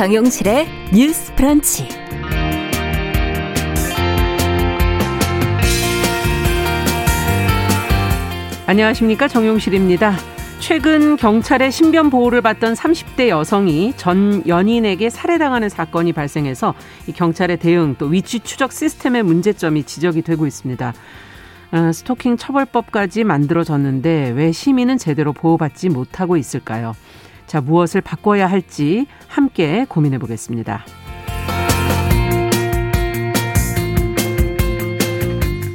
정용실의 뉴스 프런치. 안녕하십니까 정용실입니다. 최근 경찰의 신변 보호를 받던 30대 여성이 전 연인에게 살해당하는 사건이 발생해서 이 경찰의 대응 또 위치 추적 시스템의 문제점이 지적이 되고 있습니다. 어, 스토킹 처벌법까지 만들어졌는데 왜 시민은 제대로 보호받지 못하고 있을까요? 자, 무엇을 바꿔야 할지 함께 고민해 보겠습니다.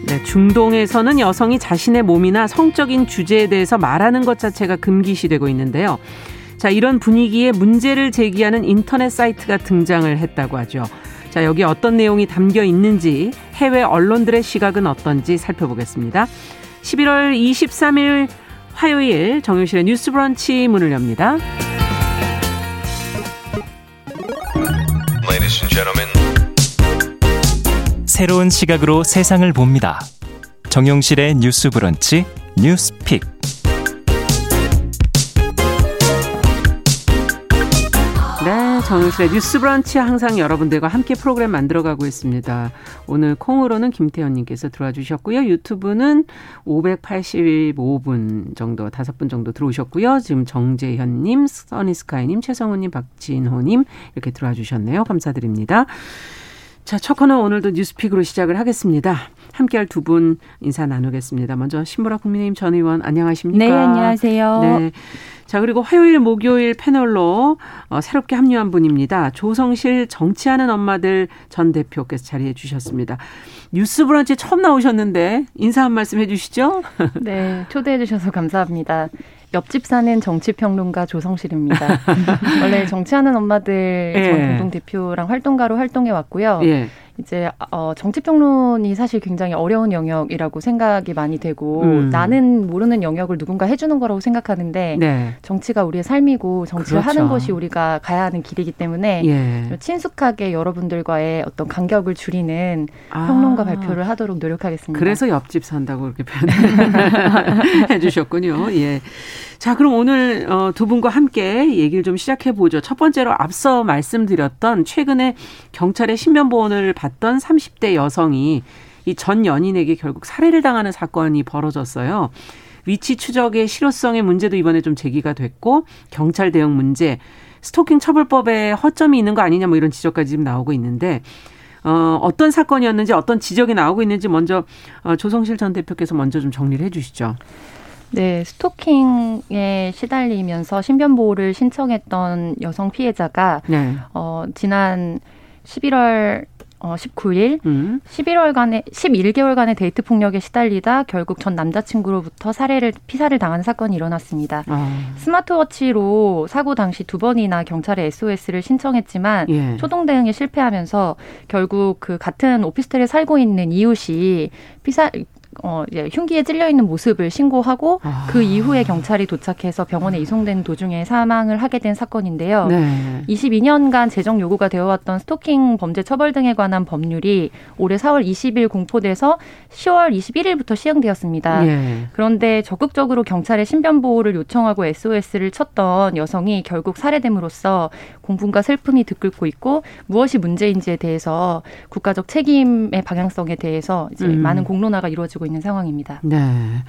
네, 중동에서는 여성이 자신의 몸이나 성적인 주제에 대해서 말하는 것 자체가 금기시되고 있는데요. 자, 이런 분위기에 문제를 제기하는 인터넷 사이트가 등장을 했다고 하죠. 자, 여기 어떤 내용이 담겨 있는지 해외 언론들의 시각은 어떤지 살펴보겠습니다. 11월 23일 화요일 정유실의 뉴스 브런치 문을 엽니다. 새로운 시각으로 세상을 봅니다. 정용실의 뉴스 브런치 뉴스픽. 정유실의 뉴스 브런치 항상 여러분들과 함께 프로그램 만들어가고 있습니다. 오늘 콩으로는 김태현님께서 들어와 주셨고요. 유튜브는 585분 정도, 5분 정도 들어오셨고요. 지금 정재현님, 써니스카이님, 최성우님, 박진호님 이렇게 들어와 주셨네요. 감사드립니다. 자, 첫 코너 오늘도 뉴스픽으로 시작을 하겠습니다. 함께할 두 분 인사 나누겠습니다. 먼저 신보라 국민의힘 전 의원 안녕하십니까? 네, 안녕하세요. 네. 자, 그리고 화요일, 목요일 패널로 어, 새롭게 합류한 분입니다. 조성실 정치하는 엄마들 전 대표께서 자리해 주셨습니다. 뉴스 브런치 처음 나오셨는데 인사 한 말씀 해 주시죠. 네, 초대해 주셔서 감사합니다. 옆집 사는 정치평론가 조성실입니다. 원래 정치하는 엄마들 예. 전 공동 대표랑 활동가로 활동해 왔고요. 예. 이제 어 정치 평론이 사실 굉장히 어려운 영역이라고 생각이 많이 되고 음. 나는 모르는 영역을 누군가 해주는 거라고 생각하는데 네. 정치가 우리의 삶이고 정치를 그렇죠. 하는 것이 우리가 가야 하는 길이기 때문에 예. 친숙하게 여러분들과의 어떤 간격을 줄이는 아. 평론가 발표를 하도록 노력하겠습니다. 그래서 옆집 산다고 그렇게 표현해 주셨군요. 예. 자, 그럼 오늘 어, 두 분과 함께 얘기를 좀 시작해 보죠. 첫 번째로 앞서 말씀드렸던 최근에 경찰의 신변보호를 받던 30대 여성이 이 전 연인에게 결국 살해를 당하는 사건이 벌어졌어요. 위치 추적의 실효성의 문제도 이번에 좀 제기가 됐고 경찰 대응 문제, 스토킹 처벌법에 허점이 있는 거 아니냐 뭐 이런 지적까지 지금 나오고 있는데 어, 어떤 사건이었는지 어떤 지적이 나오고 있는지 먼저 어, 조성실 전 대표께서 먼저 좀 정리를 해 주시죠. 네, 스토킹에 시달리면서 신변 보호를 신청했던 여성 피해자가 네. 어, 지난 11월 어, 19일 음. 11월간의 11개월간의 데이트 폭력에 시달리다 결국 전 남자친구로부터 살해를 피살을 당하는 사건이 일어났습니다. 아. 스마트워치로 사고 당시 두 번이나 경찰에 SOS를 신청했지만 예. 초동 대응에 실패하면서 결국 그 같은 오피스텔에 살고 있는 이웃이 피살 어, 이제 흉기에 찔려 있는 모습을 신고하고 아. 그 이후에 경찰이 도착해서 병원에 이송된 도중에 사망을 하게 된 사건인데요. 네. 22년간 재정 요구가 되어왔던 스토킹 범죄 처벌 등에 관한 법률이 올해 4월 20일 공포돼서 10월 21일부터 시행되었습니다. 네. 그런데 적극적으로 경찰의 신변 보호를 요청하고 SOS를 쳤던 여성이 결국 살해됨으로써 공분과 슬픔이 들끓고 있고 무엇이 문제인지에 대해서 국가적 책임의 방향성에 대해서 이제 음. 많은 공론화가 이루어지고 있는 상황입니다. 네.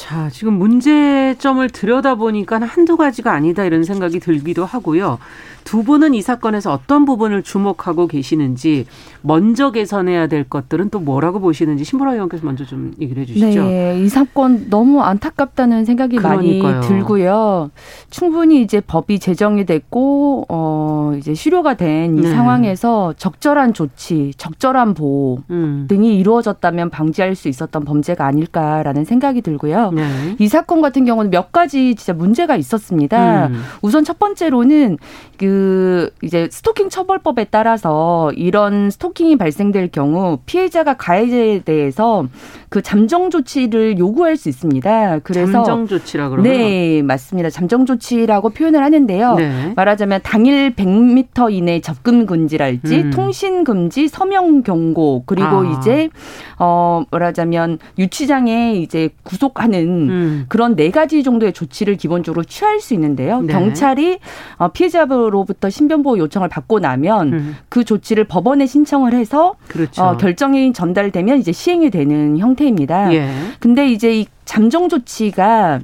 자, 지금 문제점을 들여다보니까 한두 가지가 아니다 이런 생각이 들기도 하고요. 두 분은 이 사건에서 어떤 부분을 주목하고 계시는지 먼저 개선해야 될 것들은 또 뭐라고 보시는지 신보라 의원께서 먼저 좀 얘기를 해 주시죠. 네, 이 사건 너무 안타깝다는 생각이 그러니까요. 많이 들고요. 충분히 이제 법이 제정이 됐고 어 이제 실효가 된이 네. 상황에서 적절한 조치, 적절한 보호 음. 등이 이루어졌다면 방지할 수 있었던 범죄가 아닐까라는 생각이 들고요. 네. 이 사건 같은 경우는 몇 가지 진짜 문제가 있었습니다. 음. 우선 첫 번째로는 그 이제 스토킹 처벌법에 따라서 이런 스토 킹이 발생될 경우 피해자가 가해자에 대해서 그 잠정 조치를 요구할 수 있습니다. 그래서 잠정 조치라 그러면 네, 맞습니다. 잠정 조치라고 표현을 하는데요. 네. 말하자면 당일 100m 이내 접근 금지랄지 음. 통신 금지, 서명 경고 그리고 아. 이제 어 말하자면 유치장에 이제 구속하는 되는 그런 네 가지 정도의 조치를 기본적으로 취할 수 있는데요. 네. 경찰이 어, 피해자로부터 신변보호 요청을 받고 나면 음. 그 조치를 법원에 신청 을 해서 그렇죠. 어, 결정이 전달되면 이제 시행이 되는 형태입니다. 예. 근데 이제 이 잠정 조치가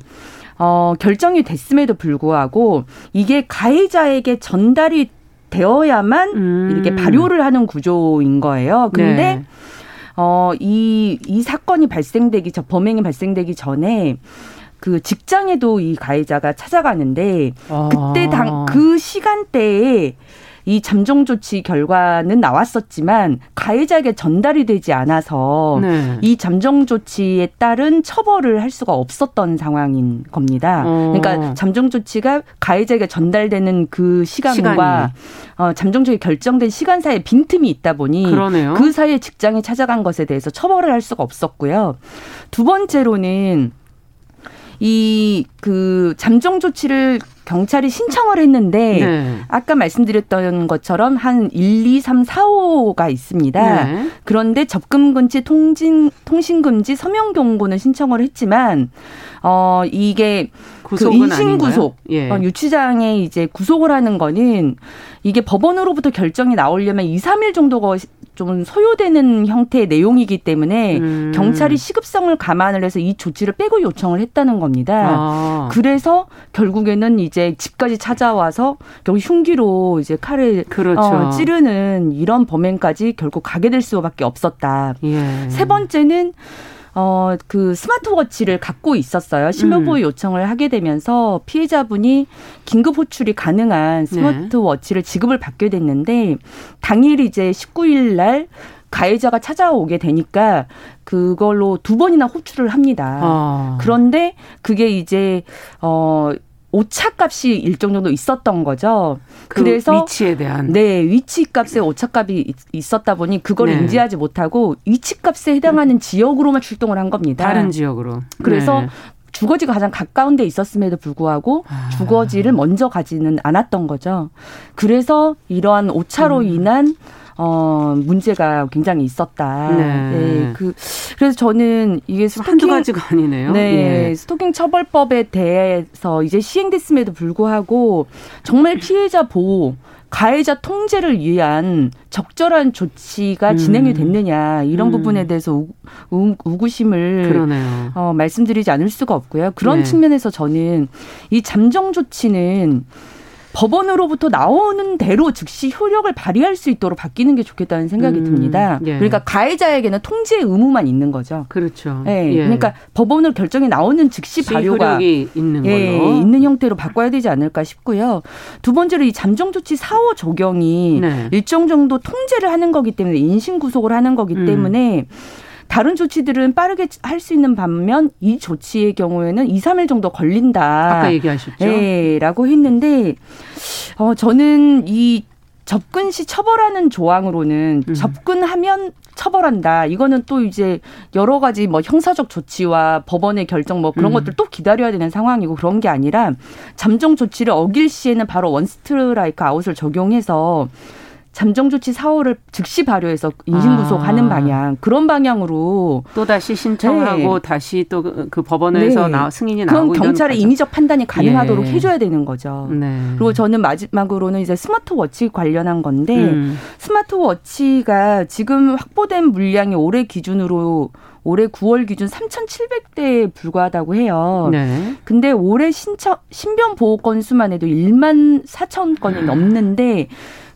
어, 결정이 됐음에도 불구하고 이게 가해자에게 전달이 되어야만 음. 이렇게 발효를 하는 구조인 거예요. 근데 네. 어, 이, 이 사건이 발생되기 전, 범행이 발생되기 전에 그 직장에도 이 가해자가 찾아가는데 아. 그때 당 그 시간대에 이 잠정 조치 결과는 나왔었지만 가해자에게 전달이 되지 않아서 네. 이 잠정 조치에 따른 처벌을 할 수가 없었던 상황인 겁니다. 어. 그러니까 잠정 조치가 가해자에게 전달되는 그 시간과 어, 잠정 조치 결정된 시간 사이에 빈틈이 있다 보니 그러네요. 그 사이에 직장에 찾아간 것에 대해서 처벌을 할 수가 없었고요. 두 번째로는 이 그 잠정 조치를 경찰이 신청을 했는데 네. 아까 말씀드렸던 것처럼 한 1, 2, 3, 4, 5가 있습니다. 네. 그런데 접근 금지, 통진 통신 금지, 서명 경고는 신청을 했지만 어 이게 그 인신 구속 예. 어, 유치장에 이제 구속을 하는 거는 이게 법원으로부터 결정이 나오려면 2, 3일 정도가 좀 소요되는 형태의 내용이기 때문에 음. 경찰이 시급성을 감안을 해서 이 조치를 빼고 요청을 했다는 겁니다. 아. 그래서 결국에는 이제 집까지 찾아와서 결국 흉기로 이제 칼을 그렇죠. 어, 찌르는 이런 범행까지 결국 가게 될 수밖에 없었다. 예. 세 번째는 어, 그 스마트워치를 갖고 있었어요. 신변보호 음. 요청을 하게 되면서 피해자분이 긴급 호출이 가능한 네. 스마트워치를 지급을 받게 됐는데 당일 이제 19일 날 가해자가 찾아오게 되니까 그걸로 두 번이나 호출을 합니다. 아. 그런데 그게 이제 어 오차값이 일정 정도 있었던 거죠. 그 그래서 위치에 대한 네 위치값에 오차값이 있었다 보니 그걸 네. 인지하지 못하고 위치값에 해당하는 지역으로만 출동을 한 겁니다. 다른 지역으로. 그래서 네. 주거지가 가장 가까운 데 있었음에도 불구하고 아. 주거지를 먼저 가지는 않았던 거죠. 그래서 이러한 오차로 음. 인한 어, 문제가 굉장히 있었다. 네. 네. 그, 그래서 저는 이게 스토킹. 한두 가지가 아니네요. 네. 예. 스토킹 처벌법에 대해서 이제 시행됐음에도 불구하고 정말 피해자 보호, 가해자 통제를 위한 적절한 조치가 음. 진행이 됐느냐 이런 음. 부분에 대해서 우, 구심을 어, 말씀드리지 않을 수가 없고요. 그런 네. 측면에서 저는 이 잠정 조치는 법원으로부터 나오는 대로 즉시 효력을 발휘할 수 있도록 바뀌는 게 좋겠다는 생각이 음, 듭니다. 예. 그러니까 가해자에게는 통제 의무만 있는 거죠. 그렇죠. 예. 예. 그러니까 법원으로 결정이 나오는 즉시 발효가 있는 예, 걸로 있는 형태로 바꿔야 되지 않을까 싶고요. 두 번째로 이 잠정 조치 사후 적용이 네. 일정 정도 통제를 하는 거기 때문에 인신 구속을 하는 거기 음. 때문에 다른 조치들은 빠르게 할 수 있는 반면 이 조치의 경우에는 2, 3일 정도 걸린다. 아까 얘기하셨죠. 네, 라고 했는데 어 저는 이 접근 시 처벌하는 조항으로는 음. 접근하면 처벌한다. 이거는 또 이제 여러 가지 뭐 형사적 조치와 법원의 결정 뭐 그런 음. 것들 또 기다려야 되는 상황이고 그런 게 아니라 잠정 조치를 어길 시에는 바로 원스트라이크 아웃을 적용해서 잠정 조치 사호를 즉시 발효해서 인신 구속하는 아. 방향 그런 방향으로 또 다시 신청하고 네. 다시 또그 그 법원에서 네. 나 승인이 나오고 그럼 경찰의 인위적 판단이 가능하도록 예. 해줘야 되는 거죠. 네. 그리고 저는 마지막으로는 이제 스마트워치 관련한 건데 음. 스마트워치가 지금 확보된 물량이 올해 기준으로 올해 9월 기준 3,700대에 불과하다고 해요. 네. 근데 올해 신청 신변 보호 건수만 해도 1만 4천 건이 넘는데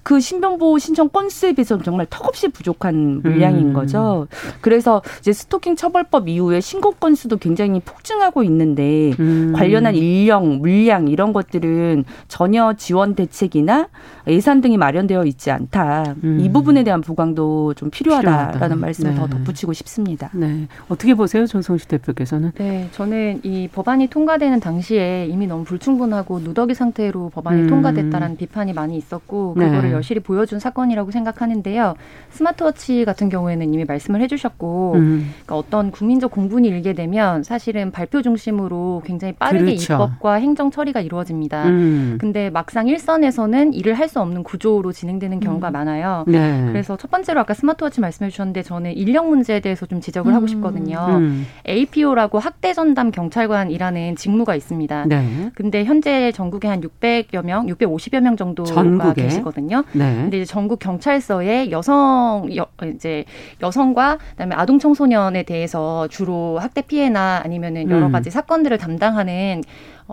그 신변보호 신청 건수에 비해서는 정말 턱없이 부족한 물량인 음. 거죠. 그래서 이제 스토킹 처벌법 이후에 신고 건수도 굉장히 폭증하고 있는데 음. 관련한 인력, 물량 이런 것들은 전혀 지원 대책이나 예산 등이 마련되어 있지 않다. 음. 이 부분에 대한 보강도 좀 필요하다라는 필요하다. 말씀을 네. 더 덧붙이고 싶습니다. 네. 어떻게 보세요, 전성시 대표께서는? 네, 저는 이 법안이 통과되는 당시에 이미 너무 불충분하고 누더기 상태로 법안이 음. 통과됐다라는 비판이 많이 있었고 그거를 모습을 여실히 보여준 사건이라고 생각하는데요. 스마트워치 같은 경우에는 이미 말씀을 해주셨고, 음. 그러니까 어떤 국민적 공분이 일게 되면 사실은 발표 중심으로 굉장히 빠르게 그렇죠. 입법과 행정 처리가 이루어집니다. 음. 근데 막상 일선에서는 일을 할 수 없는 구조로 진행되는 경우가 음. 많아요. 네. 그래서 첫 번째로 아까 스마트워치 말씀해 주셨는데 저는 인력 문제에 대해서 좀 지적을 하고 음. 싶거든요. 음. APO라고 학대 전담 경찰관이라는 직무가 있습니다. 네. 근데 현재 전국에 한 600여 명, 650여 명 정도가 전국에? 계시거든요. 네. 근데 이제 전국 경찰서에 여성 여, 이제 여성과 그다음에 아동 청소년에 대해서 주로 학대 피해나 아니면은 여러 음. 가지 사건들을 담당하는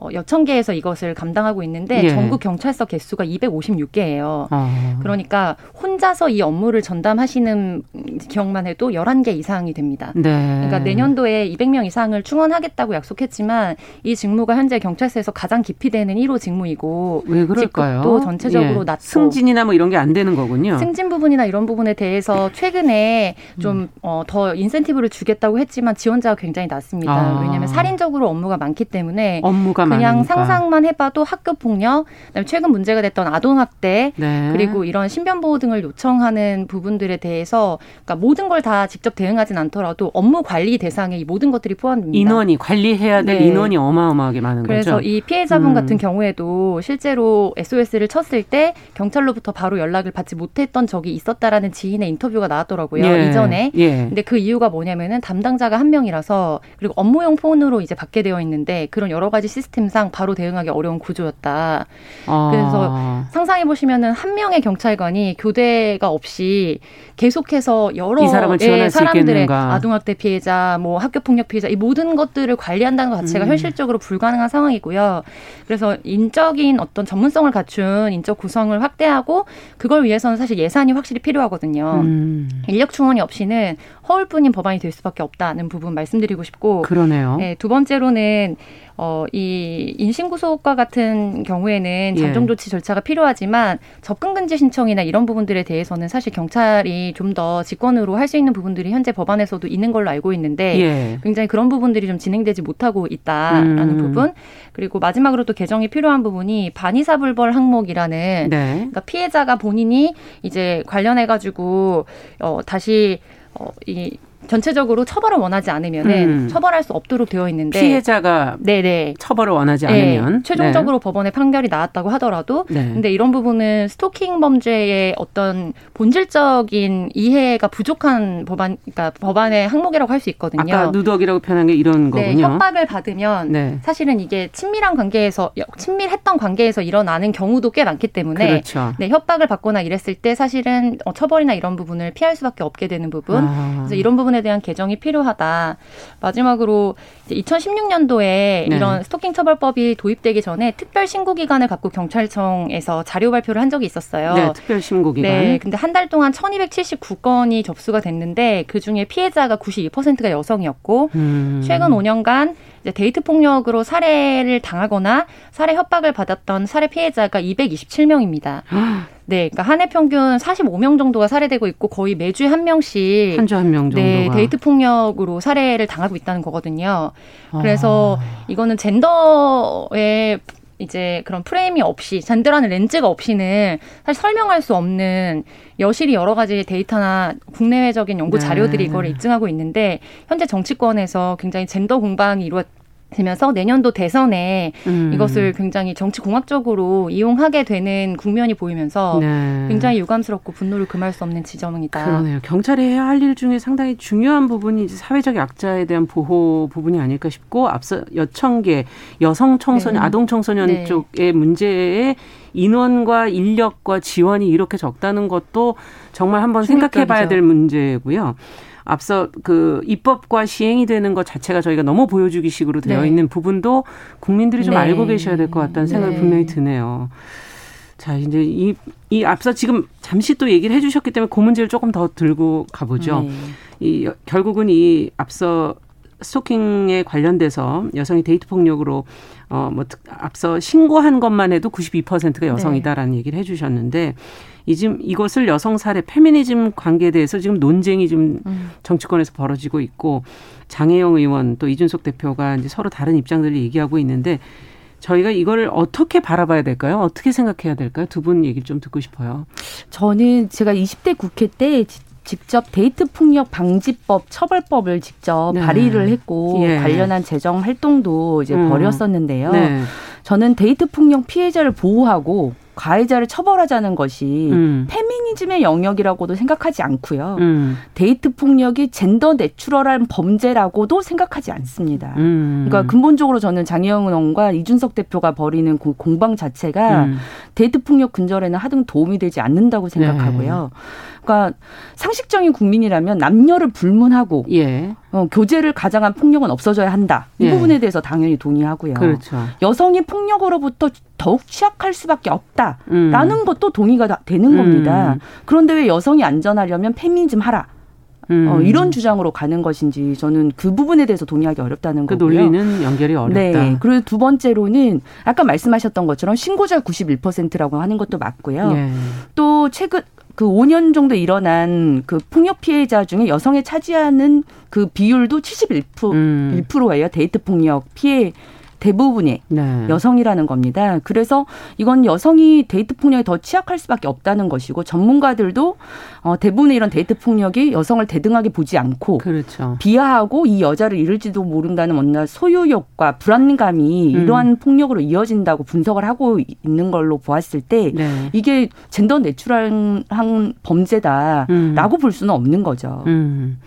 어, 여천 개에서 이것을 감당하고 있는데 예. 전국 경찰서 개수가 256개예요. 아. 그러니까 혼자서 이 업무를 전담하시는 기억만 해도 11개 이상이 됩니다. 네. 그러니까 내년도에 200명 이상을 충원하겠다고 약속했지만 이 직무가 현재 경찰서에서 가장 깊이 되는 1호 직무이고 왜 그럴까요? 또 전체적으로 예. 낮고 승진이나 뭐 이런 게 안 되는 거군요. 승진 부분이나 이런 부분에 대해서 최근에 좀더 어, 더 인센티브를 주겠다고 했지만 지원자가 굉장히 낮습니다. 아. 왜냐하면 살인적으로 업무가 많기 때문에 업무가 그냥 많으니까. 상상만 해봐도 학교 폭력, 그다음에 최근 문제가 됐던 아동 학대, 네. 그리고 이런 신변 보호 등을 요청하는 부분들에 대해서 그러니까 모든 걸 다 직접 대응하진 않더라도 업무 관리 대상에 이 모든 것들이 포함됩니다. 인원이 관리해야 될 네. 인원이 어마어마하게 많은 그래서 거죠. 그래서 이 피해자분 음. 같은 경우에도 실제로 SOS를 쳤을 때 경찰로부터 바로 연락을 받지 못했던 적이 있었다라는 지인의 인터뷰가 나왔더라고요. 예. 이전에. 예. 근데 그 이유가 뭐냐면은 담당자가 한 명이라서 그리고 업무용 폰으로 이제 받게 되어 있는데 그런 여러 가지 시스템 시스템상 바로 대응하기 어려운 구조였다. 아. 그래서 상상해 보시면은 한 명의 경찰관이 교대가 없이 계속해서 여러 이 사람을 예, 사람들의 아동학대 피해자, 뭐 학교 폭력 피해자 이 모든 것들을 관리한다는 것 자체가 음. 현실적으로 불가능한 상황이고요. 그래서 인적인 어떤 전문성을 갖춘 인적 구성을 확대하고 그걸 위해서는 사실 예산이 확실히 필요하거든요. 음. 인력 충원이 없이는 허울뿐인 법안이 될 수밖에 없다는 부분 말씀드리고 싶고 그러네요. 네, 두 번째로는 어, 이 인신구속과 같은 경우에는 예. 잠정 조치 절차가 필요하지만 접근 금지 신청이나 이런 부분들에 대해서는 사실 경찰이 좀 더 직권으로 할 수 있는 부분들이 현재 법안에서도 있는 걸로 알고 있는데 예. 굉장히 그런 부분들이 좀 진행되지 못하고 있다라는 음. 부분 그리고 마지막으로 또 개정이 필요한 부분이 반의사불벌 항목이라는 네. 그러니까 피해자가 본인이 이제 관련해 가지고 어 다시 어, 이 전체적으로 처벌을 원하지 않으면은 음. 처벌할 수 없도록 되어 있는데 피해자가 네네. 처벌을 원하지 네. 않으면 최종적으로 네. 법원에 판결이 나왔다고 하더라도 네. 근데 이런 부분은 스토킹 범죄의 어떤 본질적인 이해가 부족한 법안 그러니까 법안의 항목이라고 할 수 있거든요. 아까 누덕이라고 표현한 게 이런 네, 거군요. 협박을 받으면 네. 사실은 이게 친밀한 관계에서 친밀했던 관계에서 일어나는 경우도 꽤 많기 때문에 그렇죠. 네, 협박을 받거나 이랬을 때 사실은 어, 처벌이나 이런 부분을 피할 수밖에 없게 되는 부분. 아. 그래서 이런 부분 부분에 대한 개정이 필요하다. 마지막으로 이제 2016년도에 네. 이런 스토킹 처벌법이 도입되기 전에 특별 신고 기간을 갖고 경찰청에서 자료 발표를 한 적이 있었어요. 네, 특별 신고 기간. 네, 근데 한 달 동안 1,279건이 접수가 됐는데 그 중에 피해자가 92%가 여성이었고 음. 최근 5년간 이제 데이트 폭력으로 살해를 당하거나 살해 협박을 받았던 살해 피해자가 227명입니다. 네, 그러니까 한 해 평균 45명 정도가 살해되고 있고 거의 매주에 한 명씩 한 주 한 명 정도가 네, 데이트 폭력으로 살해를 당하고 있다는 거거든요. 그래서 아. 이거는 젠더의 이제 그런 프레임이 없이 젠더라는 렌즈가 없이는 사실 설명할 수 없는 여실히 여러 가지 데이터나 국내외적인 연구 네. 자료들이 네. 이걸 입증하고 있는데 현재 정치권에서 굉장히 젠더 공방이 이루어 되면서 내년도 대선에 음. 이것을 굉장히 정치 공학적으로 이용하게 되는 국면이 보이면서 네. 굉장히 유감스럽고 분노를 금할 수 없는 지점이다. 그러네요. 경찰이 해야 할 일 중에 상당히 중요한 부분이 이제 사회적 약자에 대한 보호 부분이 아닐까 싶고 앞서 여청계 여성 청소년, 네. 아동 청소년 네. 쪽의 문제에 인원과 인력과 지원이 이렇게 적다는 것도 정말 한번 생각해 봐야 될 문제고요. 앞서 그 입법과 시행이 되는 것 자체가 저희가 너무 보여주기식으로 되어 네. 있는 부분도 국민들이 좀 네. 알고 계셔야 될 것 같다는 생각이 네. 분명히 드네요. 자, 이제 이, 이 앞서 지금 잠시 또 얘기를 해 주셨기 때문에 그 문제를 조금 더 들고 가보죠. 네. 이, 결국은 이 앞서 스토킹에 관련돼서 여성이 데이트 폭력으로 어뭐 앞서 신고한 것만 해도 92%가 여성이다라는 네. 얘기를 해 주셨는데 이 지금 이것을 여성 살해 페미니즘 관계에 대해서 지금 논쟁이 좀 음. 정치권에서 벌어지고 있고 장혜영 의원 또 이준석 대표가 이제 서로 다른 입장들을 얘기하고 있는데 저희가 이거를 어떻게 바라봐야 될까요? 어떻게 생각해야 될까요? 두 분 얘기 좀 듣고 싶어요. 저는 제가 20대 국회 때 직접 데이트 폭력 방지법 처벌법을 직접 네. 발의를 했고 예. 관련한 재정 활동도 이제 음. 벌였었는데요. 네. 저는 데이트 폭력 피해자를 보호하고 가해자를 처벌하자는 것이 음. 페미니즘의 영역이라고도 생각하지 않고요. 음. 데이트 폭력이 젠더 neutral한 범죄라고도 생각하지 않습니다. 음. 그러니까 근본적으로 저는 장혜영 의원과 이준석 대표가 벌이는 공방 자체가 음. 데이트 폭력 근절에는 하등 도움이 되지 않는다고 생각하고요. 네. 그러니까 상식적인 국민이라면 남녀를 불문하고 예. 어, 교제를 가장한 폭력은 없어져야 한다. 이 예. 부분에 대해서 당연히 동의하고요. 그렇죠. 여성이 폭력으로부터 더욱 취약할 수밖에 없다라는 음. 것도 동의가 되는 음. 겁니다. 그런데 왜 여성이 안전하려면 페미니즘 하라. 음. 어, 이런 주장으로 가는 것인지 저는 그 부분에 대해서 동의하기 어렵다는 그 거고요. 논리는 연결이 어렵다. 네. 그리고 두 번째로는 아까 말씀하셨던 것처럼 신고자 91%라고 하는 것도 맞고요. 예. 또 최근 그 5년 정도 일어난 그 폭력 피해자 중에 여성이 차지하는 그 비율도 71%, 음. 1%예요. 데이트 폭력 피해 대부분이 네. 여성이라는 겁니다. 그래서 이건 여성이 데이트 폭력에 더 취약할 수밖에 없다는 것이고 전문가들도 어, 대부분의 이런 데이트 폭력이 여성을 대등하게 보지 않고 그렇죠. 비하하고 이 여자를 잃을지도 모른다는 뭔가 소유욕과 불안감이 음. 이러한 폭력으로 이어진다고 분석을 하고 있는 걸로 보았을 때 네. 이게 젠더 neutral한 범죄다라고 음. 볼 수는 없는 거죠. 음.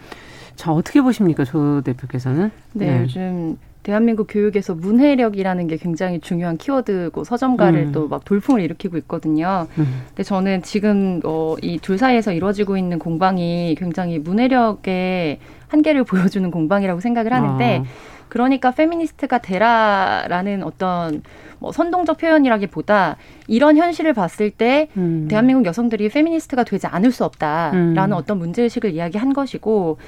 자 어떻게 보십니까, 조 대표께서는? 네, 네. 요즘 대한민국 교육에서 문해력이라는 게 굉장히 중요한 키워드고 서점가를 음. 또막 돌풍을 일으키고 있거든요. 음. 근데 저는 지금 어, 이 둘 사이에서 이루어지고 있는 공방이 굉장히 문해력의 한계를 보여주는 공방이라고 생각을 하는데 아. 그러니까 페미니스트가 되라라는 어떤 뭐 선동적 표현이라기보다 이런 현실을 봤을 때 음. 대한민국 여성들이 페미니스트가 되지 않을 수 없다라는 음. 어떤 문제의식을 이야기한 것이고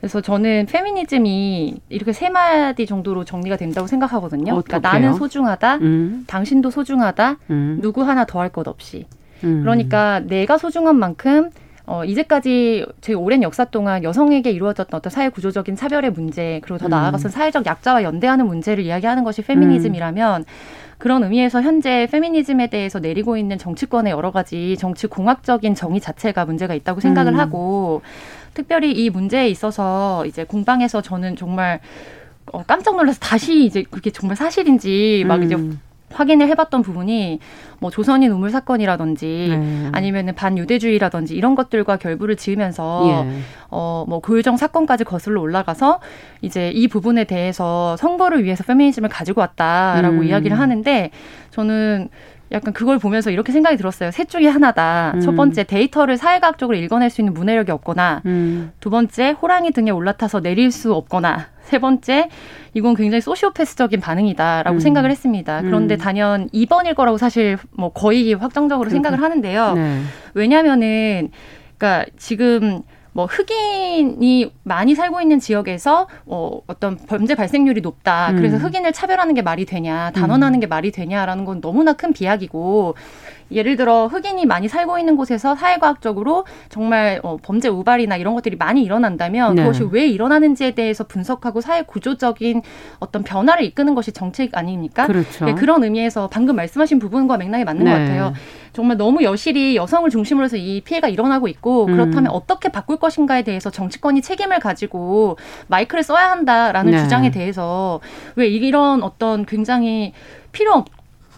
그래서 저는 페미니즘이 이렇게 세 마디 정도로 정리가 된다고 생각하거든요. 그러니까 나는 소중하다, 음. 당신도 소중하다, 음. 누구 하나 더 할 것 없이. 음. 그러니까 내가 소중한 만큼 어, 이제까지 제 오랜 역사 동안 여성에게 이루어졌던 어떤 사회 구조적인 차별의 문제, 그리고 더 음. 나아가서 사회적 약자와 연대하는 문제를 이야기하는 것이 페미니즘이라면 그런 의미에서 현재 페미니즘에 대해서 내리고 있는 정치권의 여러 가지 정치 공학적인 정의 자체가 문제가 있다고 생각을 음. 하고 특별히 이 문제에 있어서 이제 공방에서 저는 정말 어, 깜짝 놀라서 다시 이제 그게 정말 사실인지 막 음. 이제 확인을 해봤던 부분이 뭐 조선인 우물 사건이라든지 네. 아니면은 반유대주의라든지 이런 것들과 결부를 지으면서 예. 어뭐 고유정 사건까지 거슬러 올라가서 이제 이 부분에 대해서 선거를 위해서 페미니즘을 가지고 왔다라고 음. 이야기를 하는데 저는 약간 그걸 보면서 이렇게 생각이 들었어요. 셋 중에 하나다. 음. 첫 번째 데이터를 사회과학적으로 읽어낼 수 있는 문해력이 없거나 음. 두 번째 호랑이 등에 올라타서 내릴 수 없거나 세 번째 이건 굉장히 소시오패스적인 반응이다라고 음. 생각을 했습니다. 그런데 음. 단연 2번일 거라고 사실 뭐 거의 확정적으로 생각을 하는데요. 네. 왜냐면은 그러니까 지금 뭐 흑인이 많이 살고 있는 지역에서 어, 어떤 범죄 발생률이 높다. 음. 그래서 흑인을 차별하는 게 말이 되냐, 단언하는 음. 게 말이 되냐라는 건 너무나 큰 비약이고 예를 들어 흑인이 많이 살고 있는 곳에서 사회과학적으로 정말 어, 범죄 우발이나 이런 것들이 많이 일어난다면 네. 그것이 왜 일어나는지에 대해서 분석하고 사회 구조적인 어떤 변화를 이끄는 것이 정책 아닙니까? 그렇죠. 네, 그런 의미에서 방금 말씀하신 부분과 맥락이 맞는 네. 것 같아요. 정말 너무 여실히 여성을 중심으로 해서 이 피해가 일어나고 있고 음. 그렇다면 음. 어떻게 바꿀 것인가에 대해서 정치권이 책임을 가지고 마이크를 써야 한다라는 네. 주장에 대해서 왜 이런 어떤 굉장히 필요 없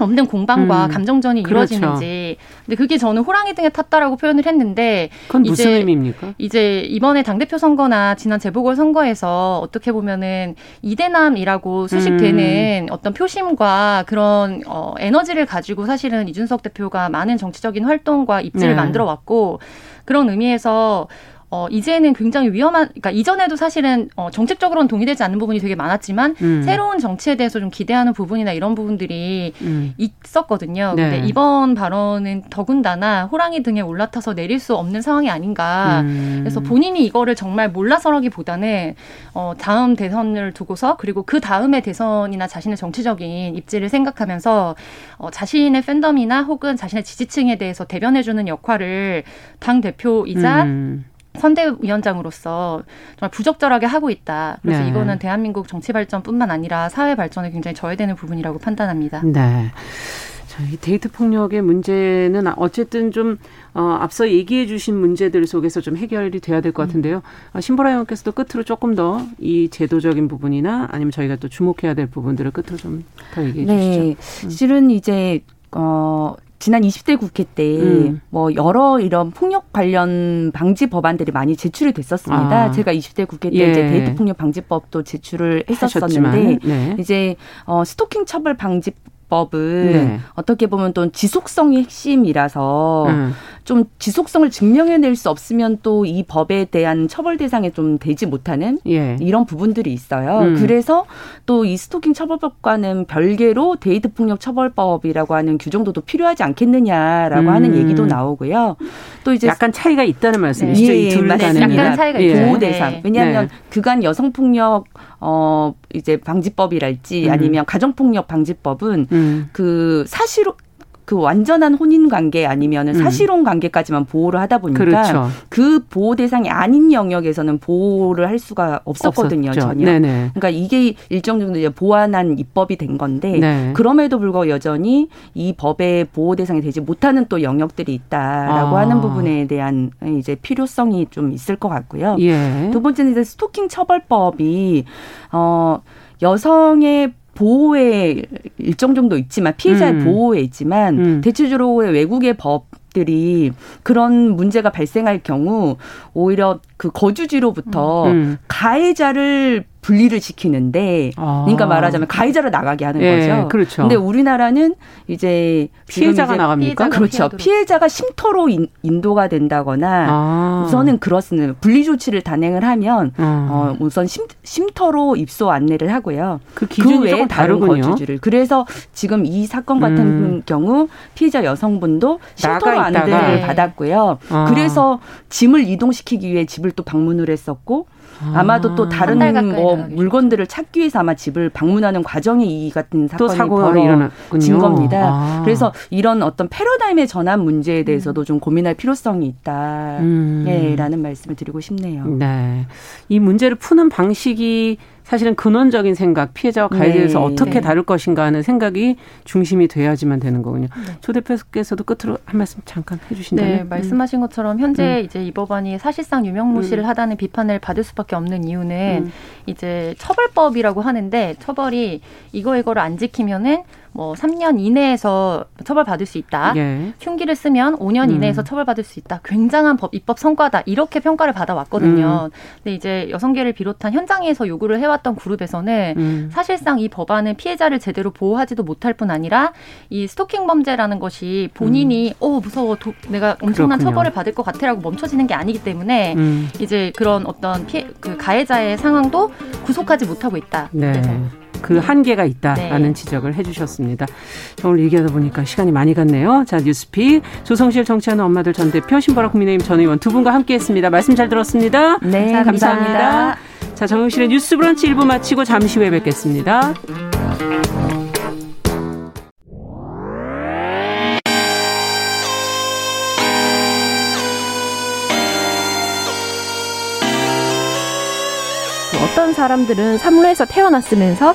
없는 공방과 음, 감정전이 그렇죠. 이루어지는지. 근데 그게 저는 호랑이 등에 탔다라고 표현을 했는데 그건 무슨 이제, 의미입니까? 이제 이번에 당 대표 선거나 지난 재보궐 선거에서 어떻게 보면은 이대남이라고 수식되는 음. 어떤 표심과 그런 어, 에너지를 가지고 사실은 이준석 대표가 많은 정치적인 활동과 입지를 네. 만들어 왔고 그런 의미에서 어, 이제는 굉장히 위험한, 그러니까 이전에도 사실은 어, 정책적으로는 동의되지 않는 부분이 되게 많았지만 음. 새로운 정치에 대해서 좀 기대하는 부분이나 이런 부분들이 음. 있었거든요. 네. 근데 이번 발언은 더군다나 호랑이 등에 올라타서 내릴 수 없는 상황이 아닌가. 음. 그래서 본인이 이거를 정말 몰라서라기보다는 어, 다음 대선을 두고서 그리고 그 다음의 대선이나 자신의 정치적인 입지를 생각하면서 어, 자신의 팬덤이나 혹은 자신의 지지층에 대해서 대변해주는 역할을 당 대표이자 음. 선대위원장으로서 정말 부적절하게 하고 있다. 그래서 네. 이거는 대한민국 정치 발전뿐만 아니라 사회 발전에 굉장히 저해되는 부분이라고 판단합니다. 네. 자, 이 데이트 폭력의 문제는 어쨌든 좀 어, 앞서 얘기해 주신 문제들 속에서 좀 해결이 돼야 될 것 같은데요. 어, 신보라 의원께서도 끝으로 조금 더 이 제도적인 부분이나 아니면 저희가 또 주목해야 될 부분들을 끝으로 좀 더 얘기해 네. 주시죠. 음. 실은 이제 어 지난 20대 국회 때뭐 음. 뭐 여러 이런 폭력 관련 방지 법안들이 많이 제출이 됐었습니다. 아. 제가 20대 국회 때 예. 이제 데이트 폭력 방지법도 제출을 했었었는데 네. 이제 어 스토킹 처벌 방지 법은 네. 어떻게 보면 또 지속성이 핵심이라서 음. 좀 지속성을 증명해낼 수 없으면 또 이 법에 대한 처벌 대상에 좀 되지 못하는 예. 이런 부분들이 있어요. 음. 그래서 또 이 스토킹 처벌법과는 별개로 데이트 폭력 처벌법이라고 하는 규정도도 필요하지 않겠느냐라고 음. 하는 얘기도 나오고요. 또 이제 약간 차이가 있다는 말씀이시죠? 네. 이둘 간에 약간 차이가 예. 보호 대상. 네. 왜냐하면 네. 그간 여성 폭력 어 이제 방지법이랄지 음. 아니면 가정 폭력 방지법은 음. 그 사실 그 완전한 혼인 관계 아니면은 음. 사실혼 관계까지만 보호를 하다 보니까 그렇죠. 그 보호 대상이 아닌 영역에서는 보호를 할 수가 없었거든요 없었죠. 전혀. 네네. 그러니까 이게 일정 정도 이제 보완한 입법이 된 건데 네. 그럼에도 불구하고 여전히 이 법의 보호 대상이 되지 못하는 또 영역들이 있다라고 아. 하는 부분에 대한 이제 필요성이 좀 있을 것 같고요. 예. 두 번째는 이제 스토킹 처벌법이 어 여성의 보호에 일정 정도 있지만 피해자의 음. 보호에 있지만 음. 대체적으로 외국의 법 들이 그런 문제가 발생할 경우 오히려 그 거주지로부터 음. 가해자를 분리를 시키는데 아. 그러니까 말하자면 가해자를 나가게 하는 예, 거죠. 그렇죠. 근데 우리나라는 이제 피해자가 이제 나갑니까? 피해자가 그렇죠. 피해자가 쉼터로 인, 도가 된다거나 아. 우선은 그렇습니다. 분리 조치를 단행을 하면 아. 어, 우선 쉼, 쉼터로 입소 안내를 하고요. 그 기준이 그 외에 다른 거주지를. 그래서 지금 이 사건 같은 음. 경우 피해자 여성분도 쉼터로 안내를 받았고요. 아. 그래서 짐을 이동시키기 위해 집을 또 방문을 했었고 아마도 또 다른 뭐 물건들을 찾기 위해서 아마 집을 방문하는 과정에 이 같은 사건이 벌어진 겁니다. 아. 그래서 이런 어떤 패러다임의 전환 문제에 대해서도 음. 좀 고민할 필요성이 있다라는 음. 네, 말씀을 드리고 싶네요. 네. 이 문제를 푸는 방식이 사실은 근원적인 생각, 피해자와 가해자에서 네. 어떻게 네. 다룰 것인가 하는 생각이 중심이 돼야지만 되는 거군요. 네. 조 대표께서도 끝으로 한 말씀 잠깐 해주신다면. 네, 말씀하신 것처럼 현재 음. 이제 이 법안이 사실상 유명무실을 음. 하다는 비판을 받을 수밖에 없는 이유는 음. 이제 처벌법이라고 하는데 처벌이 이거 이거를 안 지키면은 뭐 3년 이내에서 처벌받을 수 있다. 예. 흉기를 쓰면 5년 음. 이내에서 처벌받을 수 있다. 굉장한 법 입법 성과다. 이렇게 평가를 받아왔거든요. 음. 근데 이제 여성계를 비롯한 현장에서 요구를 해왔던 그룹에서는 음. 사실상 이 법안은 피해자를 제대로 보호하지도 못할 뿐 아니라 이 스토킹 범죄라는 것이 본인이 음. 어 무서워 도, 내가 엄청난 그렇군요. 처벌을 받을 것 같아라고 멈춰지는 게 아니기 때문에 음. 이제 그런 어떤 피해 그 가해자의 상황도 구속하지 못하고 있다. 네. 그래서. 그 한계가 있다라는 네. 지적을 해주셨습니다. 오늘 얘기하다 보니까 시간이 많이 갔네요. 자 뉴스픽 조성실 정치하는 엄마들 전 대표 신보라 국민의힘 전 의원 두 분과 함께했습니다. 말씀 잘 들었습니다. 네, 감사합니다. 감사합니다. 자 정영실의 뉴스브런치 1부 마치고 잠시 후에 뵙겠습니다. 어떤 사람들은 삼루에서 태어났으면서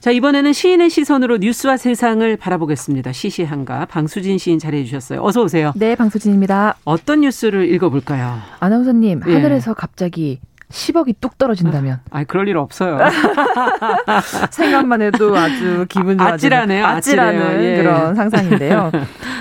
자, 이번에는 시인의 시선으로 뉴스와 세상을 바라보겠습니다. 시시한가 방수진 시인 잘해 주셨어요. 어서 오세요. 네, 방수진입니다. 어떤 뉴스를 읽어볼까요? 아나운서님, 예. 하늘에서 갑자기 10억이 뚝 떨어진다면. 아, 니 그럴 일 없어요. 생각만 해도 아주 기분 좋아지는 아찔하네요. 아찔하는 예. 그런 상상인데요.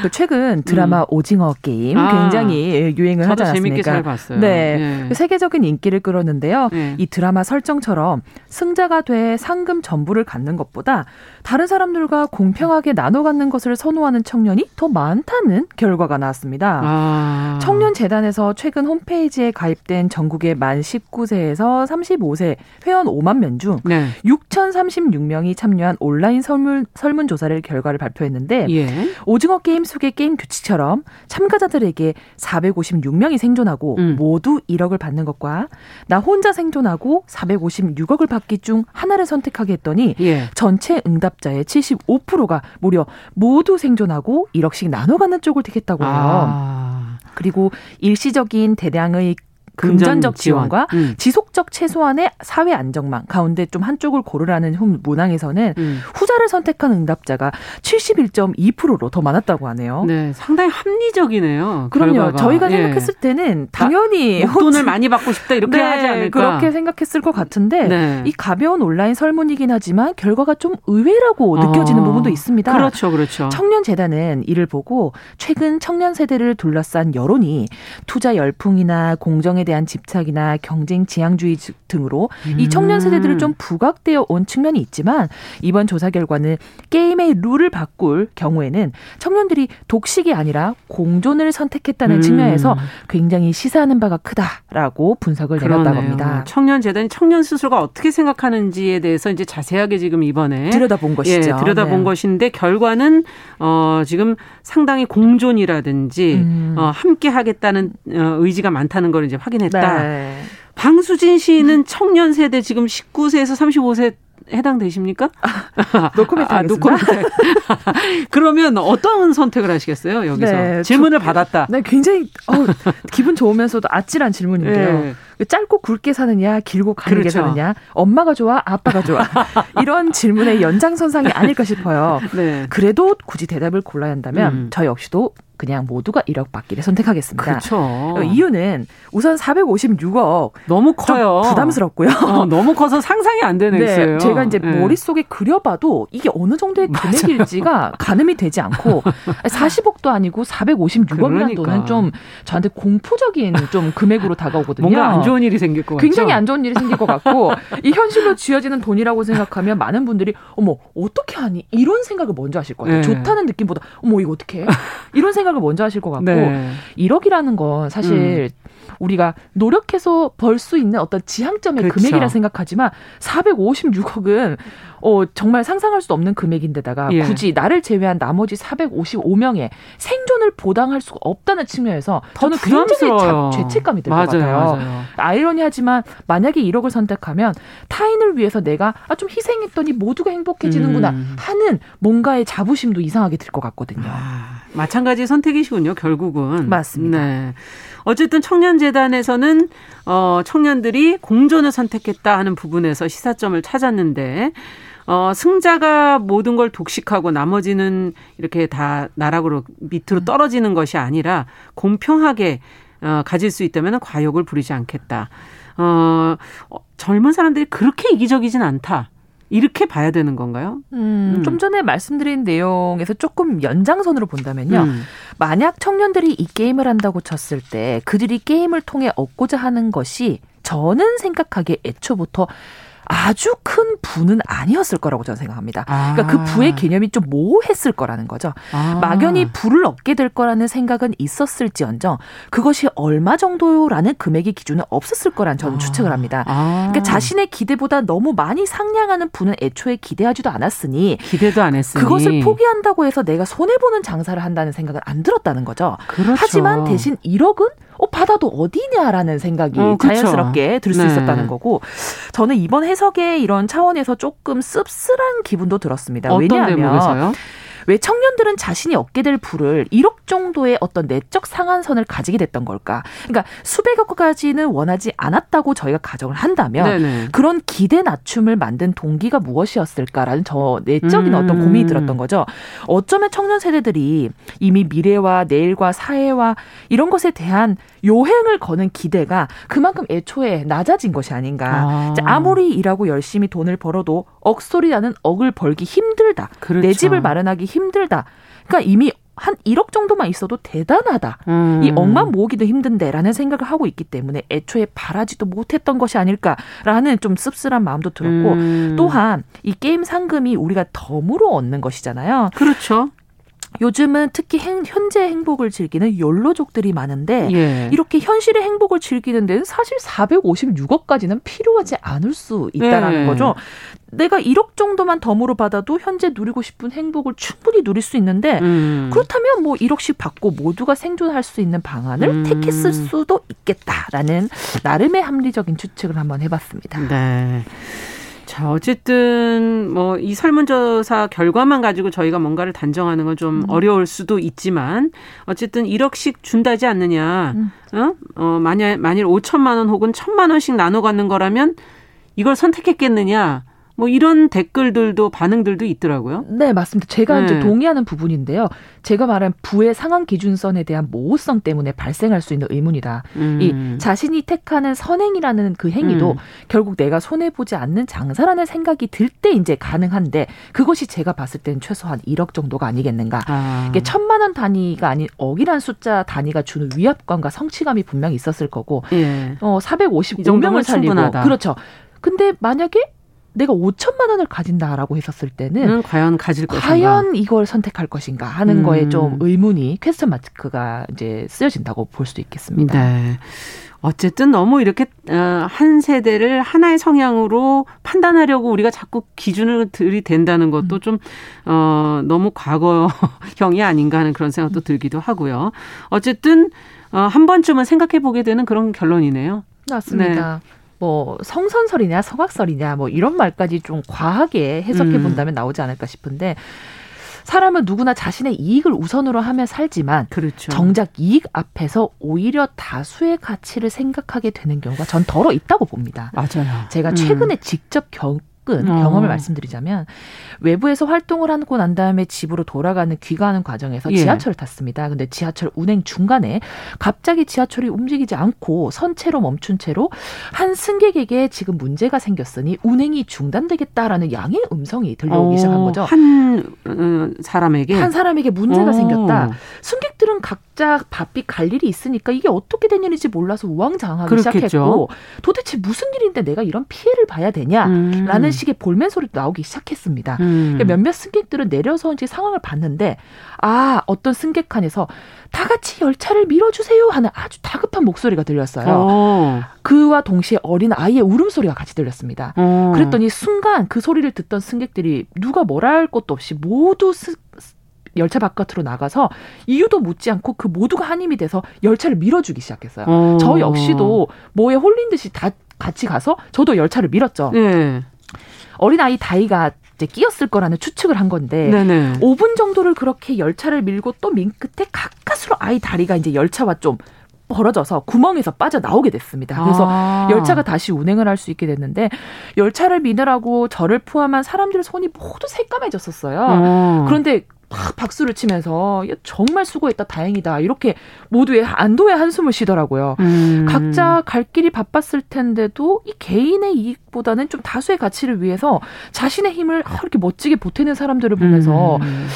그 최근 드라마 음. 오징어 게임 아, 굉장히 유행을 하지 않았습니까? 재밌게 잘 봤어요. 네, 예. 세계적인 인기를 끌었는데요. 예. 이 드라마 설정처럼 승자가 돼 상금 전부를 갖는 것보다 다른 사람들과 공평하게 나눠 갖는 것을 선호하는 청년이 더 많다는 결과가 나왔습니다. 아. 청년 재단에서 최근 홈페이지에 가입된 전국의 만 19세에서 35세 회원 5만 명중 6,036명이 참여한 온라인 설문 설문 조사를 결과를 발표했는데 예. 오징어 게임 속의 게임 규칙처럼 참가자들에게 456명이 생존하고 음. 모두 1억을 받는 것과 나 혼자 생존하고 456억을 받기 중 하나를 선택하게 했더니 예. 전체 응답 자의 75%가 무려 모두 생존하고 1억씩 나눠 갖는 쪽을 택했다고 해요. 아. 그리고 일시적인 대량의 금전적 지원과 음. 지속적 최소한의 사회 안정망 가운데 좀 한쪽을 고르라는 문항에서는 음. 후자를 선택한 응답자가 71.2%로 더 많았다고 하네요. 네, 상당히 합리적이네요. 그럼요. 결과가. 저희가 예. 생각했을 때는 당연히 돈을 많이 받고 싶다 이렇게 네, 하지 않을까. 그렇게 생각했을 것 같은데 네. 이 가벼운 온라인 설문이긴 하지만 결과가 좀 의외라고 어. 느껴지는 부분도 있습니다. 그렇죠, 그렇죠. 청년 재단은 이를 보고 최근 청년 세대를 둘러싼 여론이 투자 열풍이나 공정에 대한 집착이나 경쟁 지향주의 등으로 음. 이 청년 세대들을 좀 부각되어 온 측면이 있지만 이번 조사 결과는 게임의 룰을 바꿀 경우에는 청년들이 독식이 아니라 공존을 선택했다는 음. 측면에서 굉장히 시사하는 바가 크다라고 분석을 그러네요. 내렸다고 합니다. 청년 재단이 청년 스스로가 어떻게 생각하는지에 대해서 이제 자세하게 지금 이번에 들여다본 것이죠. 예, 들여다본 네. 것인데 결과는 어 지금 상당히 공존이라든지 음. 어 함께 하겠다는 어, 의지가 많다는 걸 이제 확인 확인했다. 네. 방수진 씨는 청년 세대 지금 19세에서 35세 해당되십니까? 아, 노코멘트 아, 노코멘트. 그러면 어떤 선택을 하시겠어요? 여기서 네, 질문을 저, 받았다. 네, 굉장히 어, 기분 좋으면서도 아찔한 질문인데요. 네. 짧고 굵게 사느냐, 길고 가늘게 그렇죠. 사느냐, 엄마가 좋아, 아빠가 좋아 이런 질문의 연장선상이 아닐까 싶어요. 네. 그래도 굳이 대답을 골라야 한다면 음. 저 역시도 그냥 모두가 1억 받기를 선택하겠습니다. 그렇죠. 이유는 우선 456억 너무 커요. 부담스럽고요. 어, 너무 커서 상상이 안 되는 네, 제가 이제 네. 머릿속에 그려봐도 이게 어느 정도의 금액일지가 가늠이 되지 않고 40억도 아니고 456억이라는 그러니까. 돈은 좀 저한테 공포적인 좀 금액으로 다가오거든요. 뭔가 안 좋은 일이 생길 것 같죠. 굉장히 안 좋은 일이 생길 것 같고 이 현실로 쥐어지는 돈이라고 생각하면 많은 분들이 어머 어떻게 하니 이런 생각을 먼저 하실 거예요. 네. 좋다는 느낌보다 어머 이거 어떻게 이런 생각 생각을 먼저 하실 것 같고 네. 1억이라는 건 사실 음. 우리가 노력해서 벌 수 있는 어떤 지향점의 그렇죠. 금액이라 생각하지만 456억은 어, 정말 상상할 수 없는 금액인데다가 예. 굳이 나를 제외한 나머지 455명의 생존을 보장할 수가 없다는 측면에서 저는 굉장히 자, 죄책감이 들 것 같아요. 맞아요. 아이러니하지만 만약에 1억을 선택하면 타인을 위해서 내가 아, 좀 희생했더니 모두가 행복해지는구나 음. 하는 뭔가의 자부심도 이상하게 들 것 같거든요. 아, 마찬가지 선택이시군요, 결국은. 맞습니다. 네. 어쨌든 청년재단에서는 어, 청년들이 공존을 선택했다 하는 부분에서 시사점을 찾았는데 어, 승자가 모든 걸 독식하고 나머지는 이렇게 다 나락으로 밑으로 떨어지는 것이 아니라 공평하게 어, 가질 수 있다면 과욕을 부리지 않겠다. 어, 어, 젊은 사람들이 그렇게 이기적이진 않다. 이렇게 봐야 되는 건가요? 음, 음. 좀 전에 말씀드린 내용에서 조금 연장선으로 본다면요. 음. 만약 청년들이 이 게임을 한다고 쳤을 때 그들이 게임을 통해 얻고자 하는 것이 저는 생각하기에 애초부터 아주 큰 부는 아니었을 거라고 저는 생각합니다. 아. 그러니까 그 부의 개념이 좀 모호했을 거라는 거죠. 아. 막연히 부를 얻게 될 거라는 생각은 있었을지언정 그것이 얼마 정도라는 금액의 기준은 없었을 거란 저는 아. 추측을 합니다. 아. 그러니까 자신의 기대보다 너무 많이 상냥하는 부는 애초에 기대하지도 않았으니 기대도 안 했으니 그것을 포기한다고 해서 내가 손해 보는 장사를 한다는 생각은 안 들었다는 거죠. 그렇죠. 하지만 대신 1억은 어, 받아도 어디냐라는 생각이 어. 자연스럽게 들수 네. 있었다는 거고 저는 이번 해석의 이런 차원에서 조금 씁쓸한 기분도 들었습니다. 왜냐하면 대목에서요? 왜 청년들은 자신이 얻게 될 부를 1억 정도의 어떤 내적 상한선을 가지게 됐던 걸까? 그러니까 수백억까지는 원하지 않았다고 저희가 가정을 한다면 네네. 그런 기대 낮춤을 만든 동기가 무엇이었을까라는 저 내적인 음. 어떤 고민이 들었던 거죠. 어쩌면 청년 세대들이 이미 미래와 내일과 사회와 이런 것에 대한 요행을 거는 기대가 그만큼 애초에 낮아진 것이 아닌가. 아. 무리 일하고 열심히 돈을 벌어도 억소리 나는 억을 벌기 힘들다. 그렇죠. 내 집을 마련하기 힘들다. 그러니까 이미 한 1억 정도만 있어도 대단하다. 음. 이 억만 모으기도 힘든데라는 생각을 하고 있기 때문에 애초에 바라지도 못했던 것이 아닐까라는 좀 씁쓸한 마음도 들었고 음. 또한 이 게임 상금이 우리가 덤으로 얻는 것이잖아요. 그렇죠. 요즘은 특히 행, 현재 행복을 즐기는 연로족들이 많은데 예. 이렇게 현실의 행복을 즐기는 데는 사실 456억까지는 필요하지 않을 수 있다라는 예. 거죠. 내가 1억 정도만 덤으로 받아도 현재 누리고 싶은 행복을 충분히 누릴 수 있는데 음. 그렇다면 뭐 1억씩 받고 모두가 생존할 수 있는 방안을 음. 택했을 수도 있겠다라는 나름의 합리적인 추측을 한번 해봤습니다. 네. 자, 어쨌든 뭐 이 설문조사 결과만 가지고 저희가 뭔가를 단정하는 건좀 음. 어려울 수도 있지만 어쨌든 1억씩 준다지 않느냐. 음. 어? 어, 만약 만일 5천만 원 혹은 1천만 원씩 나눠 갖는 거라면 이걸 선택했겠느냐. 뭐 이런 댓글들도 반응들도 있더라고요. 네, 맞습니다. 제가 네. 이제 동의하는 부분인데요. 제가 말한 부의 상한 기준선에 대한 모호성 때문에 발생할 수 있는 의문이다. 음. 이 자신이 택하는 선행이라는 그 행위도 음. 결국 내가 손해 보지 않는 장사라는 생각이 들 때 이제 가능한데 그것이 제가 봤을 때는 최소한 1억 정도가 아니겠는가. 아. 이게 천만 원 단위가 아닌 억이란 숫자 단위가 주는 위압감과 성취감이 분명히 있었을 거고. 예. 어 455명을 살리고 충분하다. 그렇죠. 근데 만약에 내가 5천만 원을 가진다라고 했었을 때는 음, 과연 가질 것인가? 과연 이걸 선택할 것인가 하는 음. 거에 좀 의문이 퀘스천 마크가 이제 쓰여진다고 볼수 있겠습니다. 네. 어쨌든 너무 이렇게 어, 한 세대를 하나의 성향으로 판단하려고 우리가 자꾸 기준을 들이댄다는 것도 음. 좀 어, 너무 과거형이 아닌가 하는 그런 생각도 들기도 하고요. 어쨌든 어, 한 번쯤은 생각해 보게 되는 그런 결론이네요. 맞습니다. 네. 뭐 성선설이냐 성악설이냐 뭐 이런 말까지 좀 과하게 해석해 음. 본다면 음. 나오지 않을까 싶은데 사람은 누구나 자신의 이익을 우선으로 하며 살지만 그렇죠. 정작 이익 앞에서 오히려 다수의 가치를 생각하게 되는 경우가 전 덜어 있다고 봅니다. 맞아요. 제가 음. 최근에 음. 직접 겪 겪은 어. 경험을 말씀드리자면 외부에서 활동을 하고 난 다음에 집으로 돌아가는 귀가하는 과정에서 예. 지하철을 탔습니다. 근데 지하철 운행 중간에 갑자기 지하철이 움직이지 않고 선체로 멈춘 채로 한 승객에게 지금 문제가 생겼으니 운행이 중단되겠다라는 양의 음성이 들려오기 어. 시작한 거죠. 한 어, 사람에게 한 사람에게 문제가 어. 생겼다. 승객들은 각 자 바삐 갈 일이 있으니까 이게 어떻게 된 일인지 몰라서 우왕좌왕하기 그렇겠죠. 시작했고 도대체 무슨 일인데 내가 이런 피해를 봐야 되냐라는 음. 식의 볼멘 소리도 나오기 시작했습니다. 음. 그러니까 몇몇 승객들은 내려서 이제 상황을 봤는데 아 어떤 승객 칸에서 다 같이 열차를 밀어주세요 하는 아주 다급한 목소리가 들렸어요. 오. 어. 그와 동시에 어린 아이의 울음소리가 같이 들렸습니다. 오. 어. 그랬더니 순간 그 소리를 듣던 승객들이 누가 뭐라 할 것도 없이 모두 스, 열차 바깥으로 나가서 이유도 묻지 않고 그 모두가 한 힘이 돼서 열차를 밀어주기 시작했어요. 오. 어. 저 역시도 뭐에 홀린 듯이 다 같이 가서 저도 열차를 밀었죠. 네. 어린아이 다이가 이제 끼었을 거라는 추측을 한 건데 네네. 5분 정도를 그렇게 열차를 밀고 또 민 끝에 가까스로 아이 다리가 이제 열차와 좀 벌어져서 구멍에서 빠져 나오게 됐습니다. 그래서 아. 열차가 다시 운행을 할 수 있게 됐는데 열차를 미느라고 저를 포함한 사람들 손이 모두 새까매졌었어요. 어. 그런데 막 박수를 치면서 정말 수고했다 다행이다 이렇게 모두의 안도의 한숨을 쉬더라고요. 음. 각자 갈 길이 바빴을 텐데도 이 개인의 이익보다는 좀 다수의 가치를 위해서 자신의 힘을 이렇게 멋지게 보태는 사람들을 보면서 음.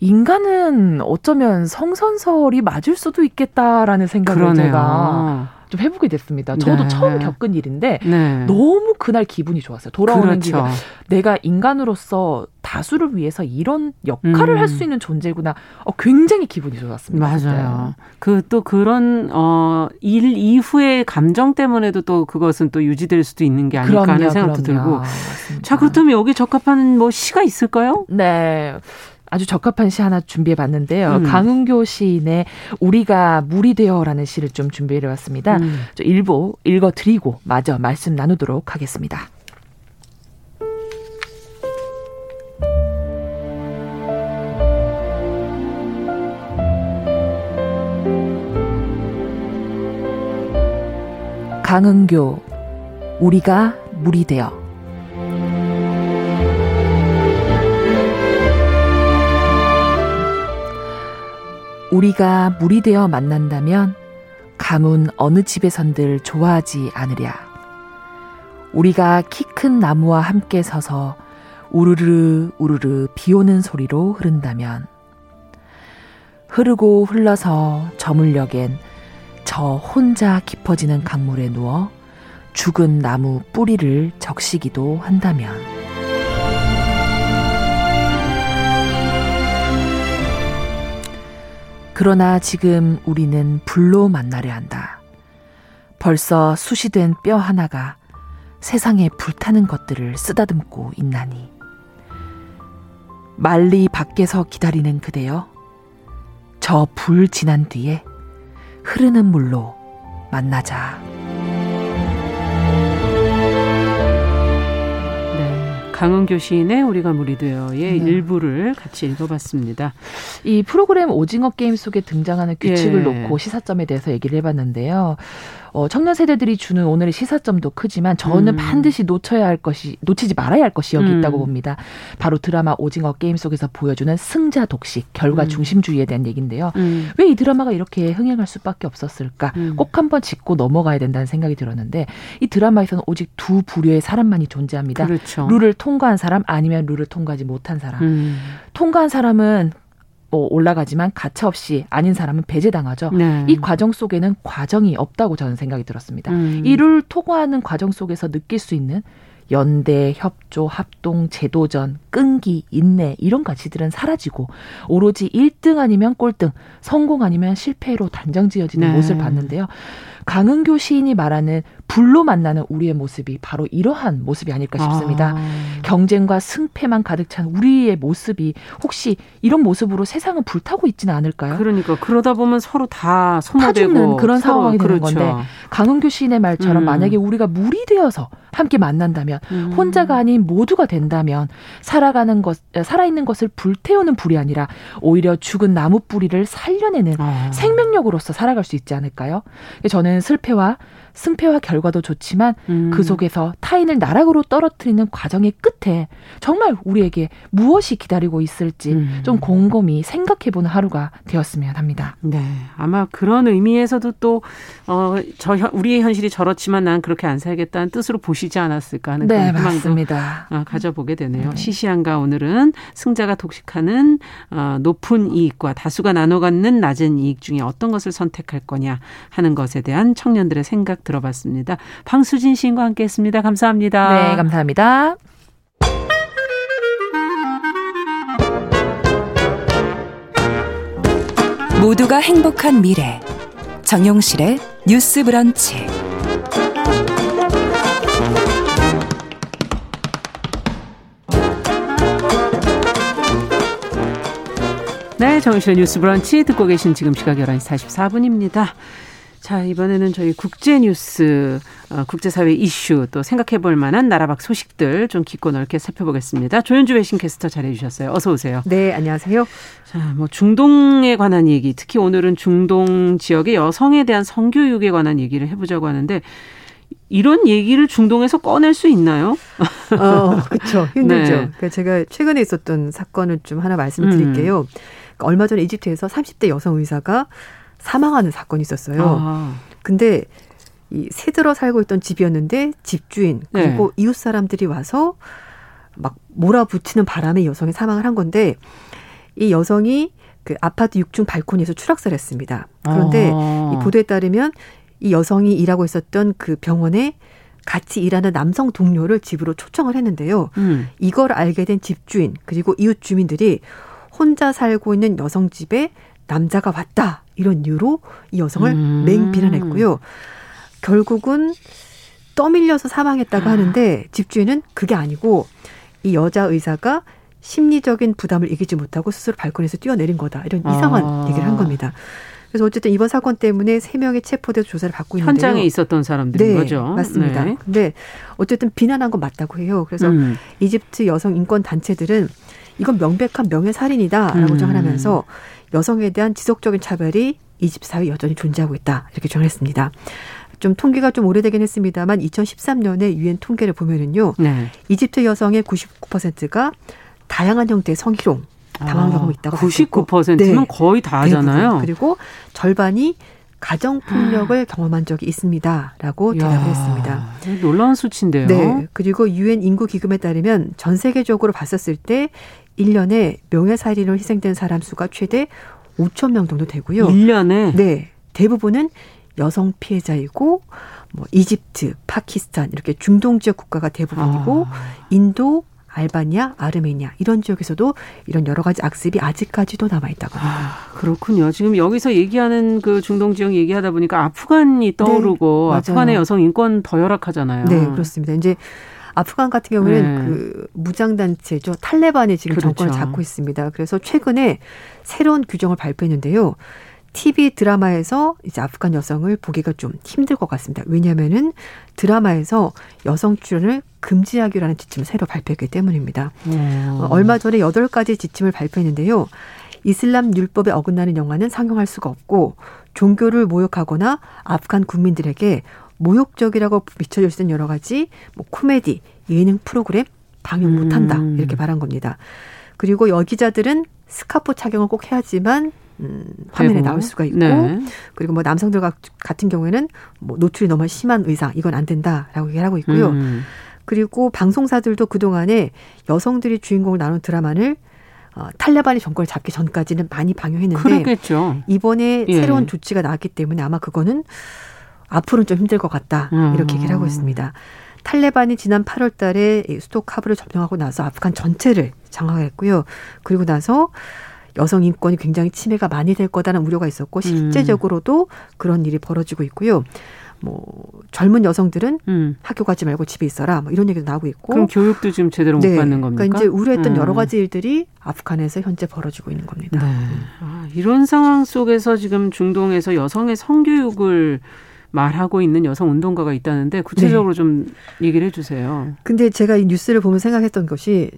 인간은 어쩌면 성선설이 맞을 수도 있겠다라는 생각을 그러네요. 제가 좀 해보게 됐습니다. 저도 네. 처음 겪은 일인데 네. 너무 그날 기분이 좋았어요. 돌아오는 그렇죠. 길에 내가 인간으로서 다수를 위해서 이런 역할을 음. 할수 있는 존재구나. 어, 굉장히 기분이 좋았습니다. 맞아요. 네. 그또 그런 어, 일 이후의 감정 때문에도 또 그것은 또 유지될 수도 있는 게 아닐까 그럼요, 하는 생각도 그럼요. 들고. 맞습니다. 자 그렇다면 여기 적합한 뭐 시가 있을까요? 네. 아주 적합한 시 하나 준비해 봤는데요. 음. 강은교 시인의 우리가 물이 되어라는 시를 좀 준비해 왔습니다. 음. 일부 읽어 드리고 마저 말씀 나누도록 하겠습니다. 강은교 우리가 물이 되어 우리가 물이 되어 만난다면 가문 어느 집에선들 좋아하지 않으랴. 우리가 키 큰 나무와 함께 서서 우르르 우르르 비 오는 소리로 흐른다면 흐르고 흘러서 저물녘엔 저 혼자 깊어지는 강물에 누워 죽은 나무 뿌리를 적시기도 한다면 그러나 지금 우리는 불로 만나려 한다. 벌써 수시된 뼈 하나가 세상에 불타는 것들을 쓰다듬고 있나니. 말리 밖에서 기다리는 그대여. 저 불 지난 뒤에 흐르는 물로 만나자. 강은교 시인의 우리가 물이 되어의 네. 일부를 같이 읽어봤습니다. 이 프로그램 오징어 게임 속에 등장하는 규칙을 예. 놓고 시사점에 대해서 얘기를 해봤는데요. 어, 청년 세대들이 주는 오늘의 시사점도 크지만 저는 음. 반드시 놓쳐야 할 것이 놓치지 말아야 할 것이 여기 음. 있다고 봅니다. 바로 드라마 오징어 게임 속에서 보여주는 승자 독식 결과 음. 중심주의에 대한 얘기인데요. 음. 왜이 드라마가 이렇게 흥행할 수밖에 없었을까? 음. 꼭 한번 짚고 넘어가야 된다는 생각이 들었는데 이 드라마에서는 오직 두 부류의 사람만이 존재합니다. 그렇죠. 룰을 통과한 사람 아니면 룰을 통과하지 못한 사람. 음. 통과한 사람은 뭐 올라가지만 가차없이 아닌 사람은 배제당하죠. 네. 이 과정 속에는 과정이 없다고 저는 생각이 들었습니다. 음. 이를 통과하는 과정 속에서 느낄 수 있는 연대, 협조, 합동, 제도전, 끈기, 인내 이런 가치들은 사라지고 오로지 1등 아니면 꼴등, 성공 아니면 실패로 단정 지어지는 네. 모습을 봤는데요. 강은교 시인이 말하는 불로 만나는 우리의 모습이 바로 이러한 모습이 아닐까 싶습니다. 아. 경쟁과 승패만 가득 찬 우리의 모습이 혹시 이런 모습으로 세상은 불타고 있지는 않을까요? 그러니까 그러다 보면 서로 다 소모되고 그런 상황이 되는 그렇죠. 건데 강은교 시인의 말처럼 음. 만약에 우리가 물이 되어서 함께 만난다면 음. 혼자가 아닌 모두가 된다면 살아가는 것 살아있는 것을 불태우는 불이 아니라 오히려 죽은 나무 뿌리를 살려내는 아. 생명력으로서 살아갈 수 있지 않을까요? 저는 슬폐와 승패와 결과도 좋지만 음. 그 속에서 타인을 나락으로 떨어뜨리는 과정의 끝에 정말 우리에게 무엇이 기다리고 있을지 음. 좀 곰곰이 생각해보는 하루가 되었으면 합니다. 네, 아마 그런 의미에서도 또 어, 저 우리의 현실이 저렇지만 난 그렇게 안 살겠다는 뜻으로 보시지 않았을까 하는 네, 그런 맞습니다. 어, 가져보게 되네요. 네. 시시한가 오늘은 승자가 독식하는 어, 높은 이익과 다수가 나눠 갖는 낮은 이익 중에 어떤 것을 선택할 거냐 하는 것에 대한 청년들의 생각 들어봤습니다. 방수진 시인과 함께했습니다. 감사합니다. 네, 감사합니다. 모두가 행복한 미래 정용실의 뉴스 브런치 네, 정실의 뉴스 브런치 듣고 계신 지금 시각 11시 44분입니다. 자, 이번에는 저희 국제 뉴스, 어, 국제사회 이슈 또 생각해 볼 만한 나라 밖 소식들 좀 깊고 넓게 살펴보겠습니다. 조현주 외신 캐스터 잘해 주셨어요. 어서 오세요. 네, 안녕하세요. 자, 뭐 중동에 관한 얘기, 특히 오늘은 중동 지역의 여성에 대한 성교육에 관한 얘기를 해 보자고 하는데 이런 얘기를 중동에서 꺼낼 수 있나요? 어, 그렇죠. 힘들죠. 네. 그러니까 제가 최근에 있었던 사건을 좀 하나 말씀드릴게요. 음. 그러니까 얼마 전에 이집트에서 30대 여성 의사가 사망하는 사건이 있었어요. 아. 근데 이 새들어 살고 있던 집이었는데 집주인 그리고 네. 이웃 사람들이 와서 막 몰아붙이는 바람에 여성이 사망을 한 건데 이 여성이 그 아파트 6층 발코니에서 추락사를 했습니다. 그런데 아. 이 보도에 따르면 이 여성이 일하고 있었던 그 병원에 같이 일하는 남성 동료를 집으로 초청을 했는데요. 음. 이걸 알게 된 집주인 그리고 이웃 주민들이 혼자 살고 있는 여성 집에 남자가 왔다 이런 이유로 이 여성을 음. 맹비난했고요. 결국은 떠밀려서 사망했다고 아. 하는데 집주인은 그게 아니고 이 여자 의사가 심리적인 부담을 이기지 못하고 스스로 발코니에서 뛰어내린 거다. 이런 이상한 아. 얘기를 한 겁니다. 그래서 어쨌든 이번 사건 때문에 세 명이 체포돼서 조사를 받고 있는데요. 현장에 있었던 사람들인 네, 거죠. 맞습니다. 네. 근데 어쨌든 비난한 건 맞다고 해요. 그래서 음. 이집트 여성 인권 단체들은 이건 명백한 명예 살인이다라고 음. 주장하면서 여성에 대한 지속적인 차별이 이집 사회 여전히 존재하고 있다 이렇게 주장했습니다. 좀 통계가 좀 오래되긴 했습니다만 2013년에 유엔 통계를 보면은요. 네. 이집트 여성의 99%가 다양한 형태의 성희롱 당한 아, 경험이 있다고 99%면 네. 거의 다 하잖아요. 그리고 절반이 가정 폭력을 아. 경험한 적이 있습니다라고 대답을 했습니다. 놀라운 수치인데요. 네. 그리고 유엔 인구 기금에 따르면 전 세계적으로 봤었을 때 1년에 명예살인으로 희생된 사람 수가 최대 5천 명 정도 되고요. 1년에 네. 대부분은 여성 피해자이고 뭐 이집트, 파키스탄 이렇게 중동 지역 국가가 대부분이고 아. 인도, 알바니아, 아르메니아 이런 지역에서도 이런 여러 가지 악습이 아직까지도 남아 있다고 합니다. 아, 그렇군요. 지금 여기서 얘기하는 그 중동 지역 얘기하다 보니까 아프간이 떠오르고 네, 아프간의 여성 인권 더 열악하잖아요. 네, 그렇습니다. 이제 아프간 같은 경우에는 네. 그 무장 단체죠 탈레반이 지금 그렇죠. 정권을 잡고 있습니다. 그래서 최근에 새로운 규정을 발표했는데요. TV 드라마에서 이제 아프간 여성을 보기가 좀 힘들 것 같습니다. 왜냐하면은 드라마에서 여성 출연을 금지하기로 하는 지침을 새로 발표했기 때문입니다. 음. 얼마 전에 여덟 가지 지침을 발표했는데요. 이슬람 율법에 어긋나는 영화는 상영할 수가 없고 종교를 모욕하거나 아프간 국민들에게 모욕적이라고 비춰질 수 있는 여러 가지 뭐 코미디, 예능 프로그램 방영 못한다 음. 이렇게 말한 겁니다. 그리고 여기자들은 스카프 착용을 꼭 해야지만 음, 화면에 되고. 나올 수가 있고 네. 그리고 뭐 남성들 같은 경우에는 뭐 노출이 너무 심한 의상 이건 안 된다라고 얘기를 하고 있고요. 음. 그리고 방송사들도 그동안에 여성들이 주인공을 나눈 드라마를 어, 탈레반이 정권을 잡기 전까지는 많이 방영했는데 그러겠죠. 이번에 예. 새로운 조치가 나왔기 때문에 아마 그거는 앞으로는 좀 힘들 것 같다 이렇게 얘기를 하고 음. 있습니다. 탈레반이 지난 8월 달에 수도 카불을 점령하고 나서 아프간 전체를 장악했고요. 그리고 나서 여성 인권이 굉장히 침해가 많이 될 거다는 우려가 있었고 음. 실제적으로도 그런 일이 벌어지고 있고요. 뭐 젊은 여성들은 음. 학교 가지 말고 집에 있어라 뭐 이런 얘기도 나오고 있고 그럼 교육도 지금 제대로 못 네. 받는 겁니까? 그러니까 이제 우려했던 음. 여러 가지 일들이 아프간에서 현재 벌어지고 있는 겁니다. 네. 아, 이런 상황 속에서 지금 중동에서 여성의 성교육을 말하고 있는 여성 운동가가 있다는데 구체적으로 네. 좀 얘기를 해주세요. 근데 제가 이 뉴스를 보면 생각했던 것이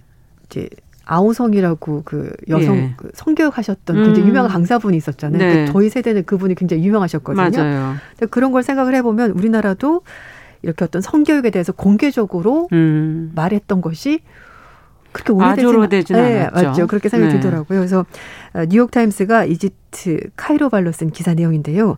이제 아우성이라고 그 여성 예. 그 성교육 하셨던 굉장히 음. 유명한 강사분이 있었잖아요. 네. 저희 세대는 그분이 굉장히 유명하셨거든요. 맞아요. 그런 걸 생각을 해보면 우리나라도 이렇게 어떤 성교육에 대해서 공개적으로 음. 말했던 것이 그렇게 오래되진 네, 맞죠. 그렇게 생각이 네. 들더라고요. 그래서 어, 뉴욕 타임스가 이집트 카이로 발로 쓴 기사 내용인데요.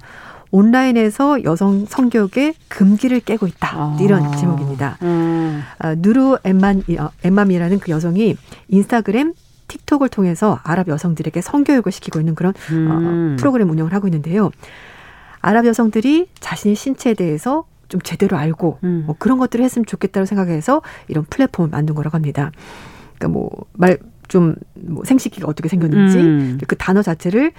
온라인에서 여성 성교육의 금기를 깨고 있다. 아. 이런 제목입니다. 음. 아, 누르 엠만, 어, 엠맘이라는 그 여성이 인스타그램 틱톡을 통해서 아랍 여성들에게 성교육을 시키고 있는 그런 어, 음. 어, 프로그램 운영을 하고 있는데요. 아랍 여성들이 자신의 신체에 대해서 좀 제대로 알고 음. 뭐 그런 것들을 했으면 좋겠다고 생각해서 이런 플랫폼을 만든 거라고 합니다. 그러니까 뭐 말 좀뭐 생식기가 어떻게 생겼는지 음. 그 단어 자체를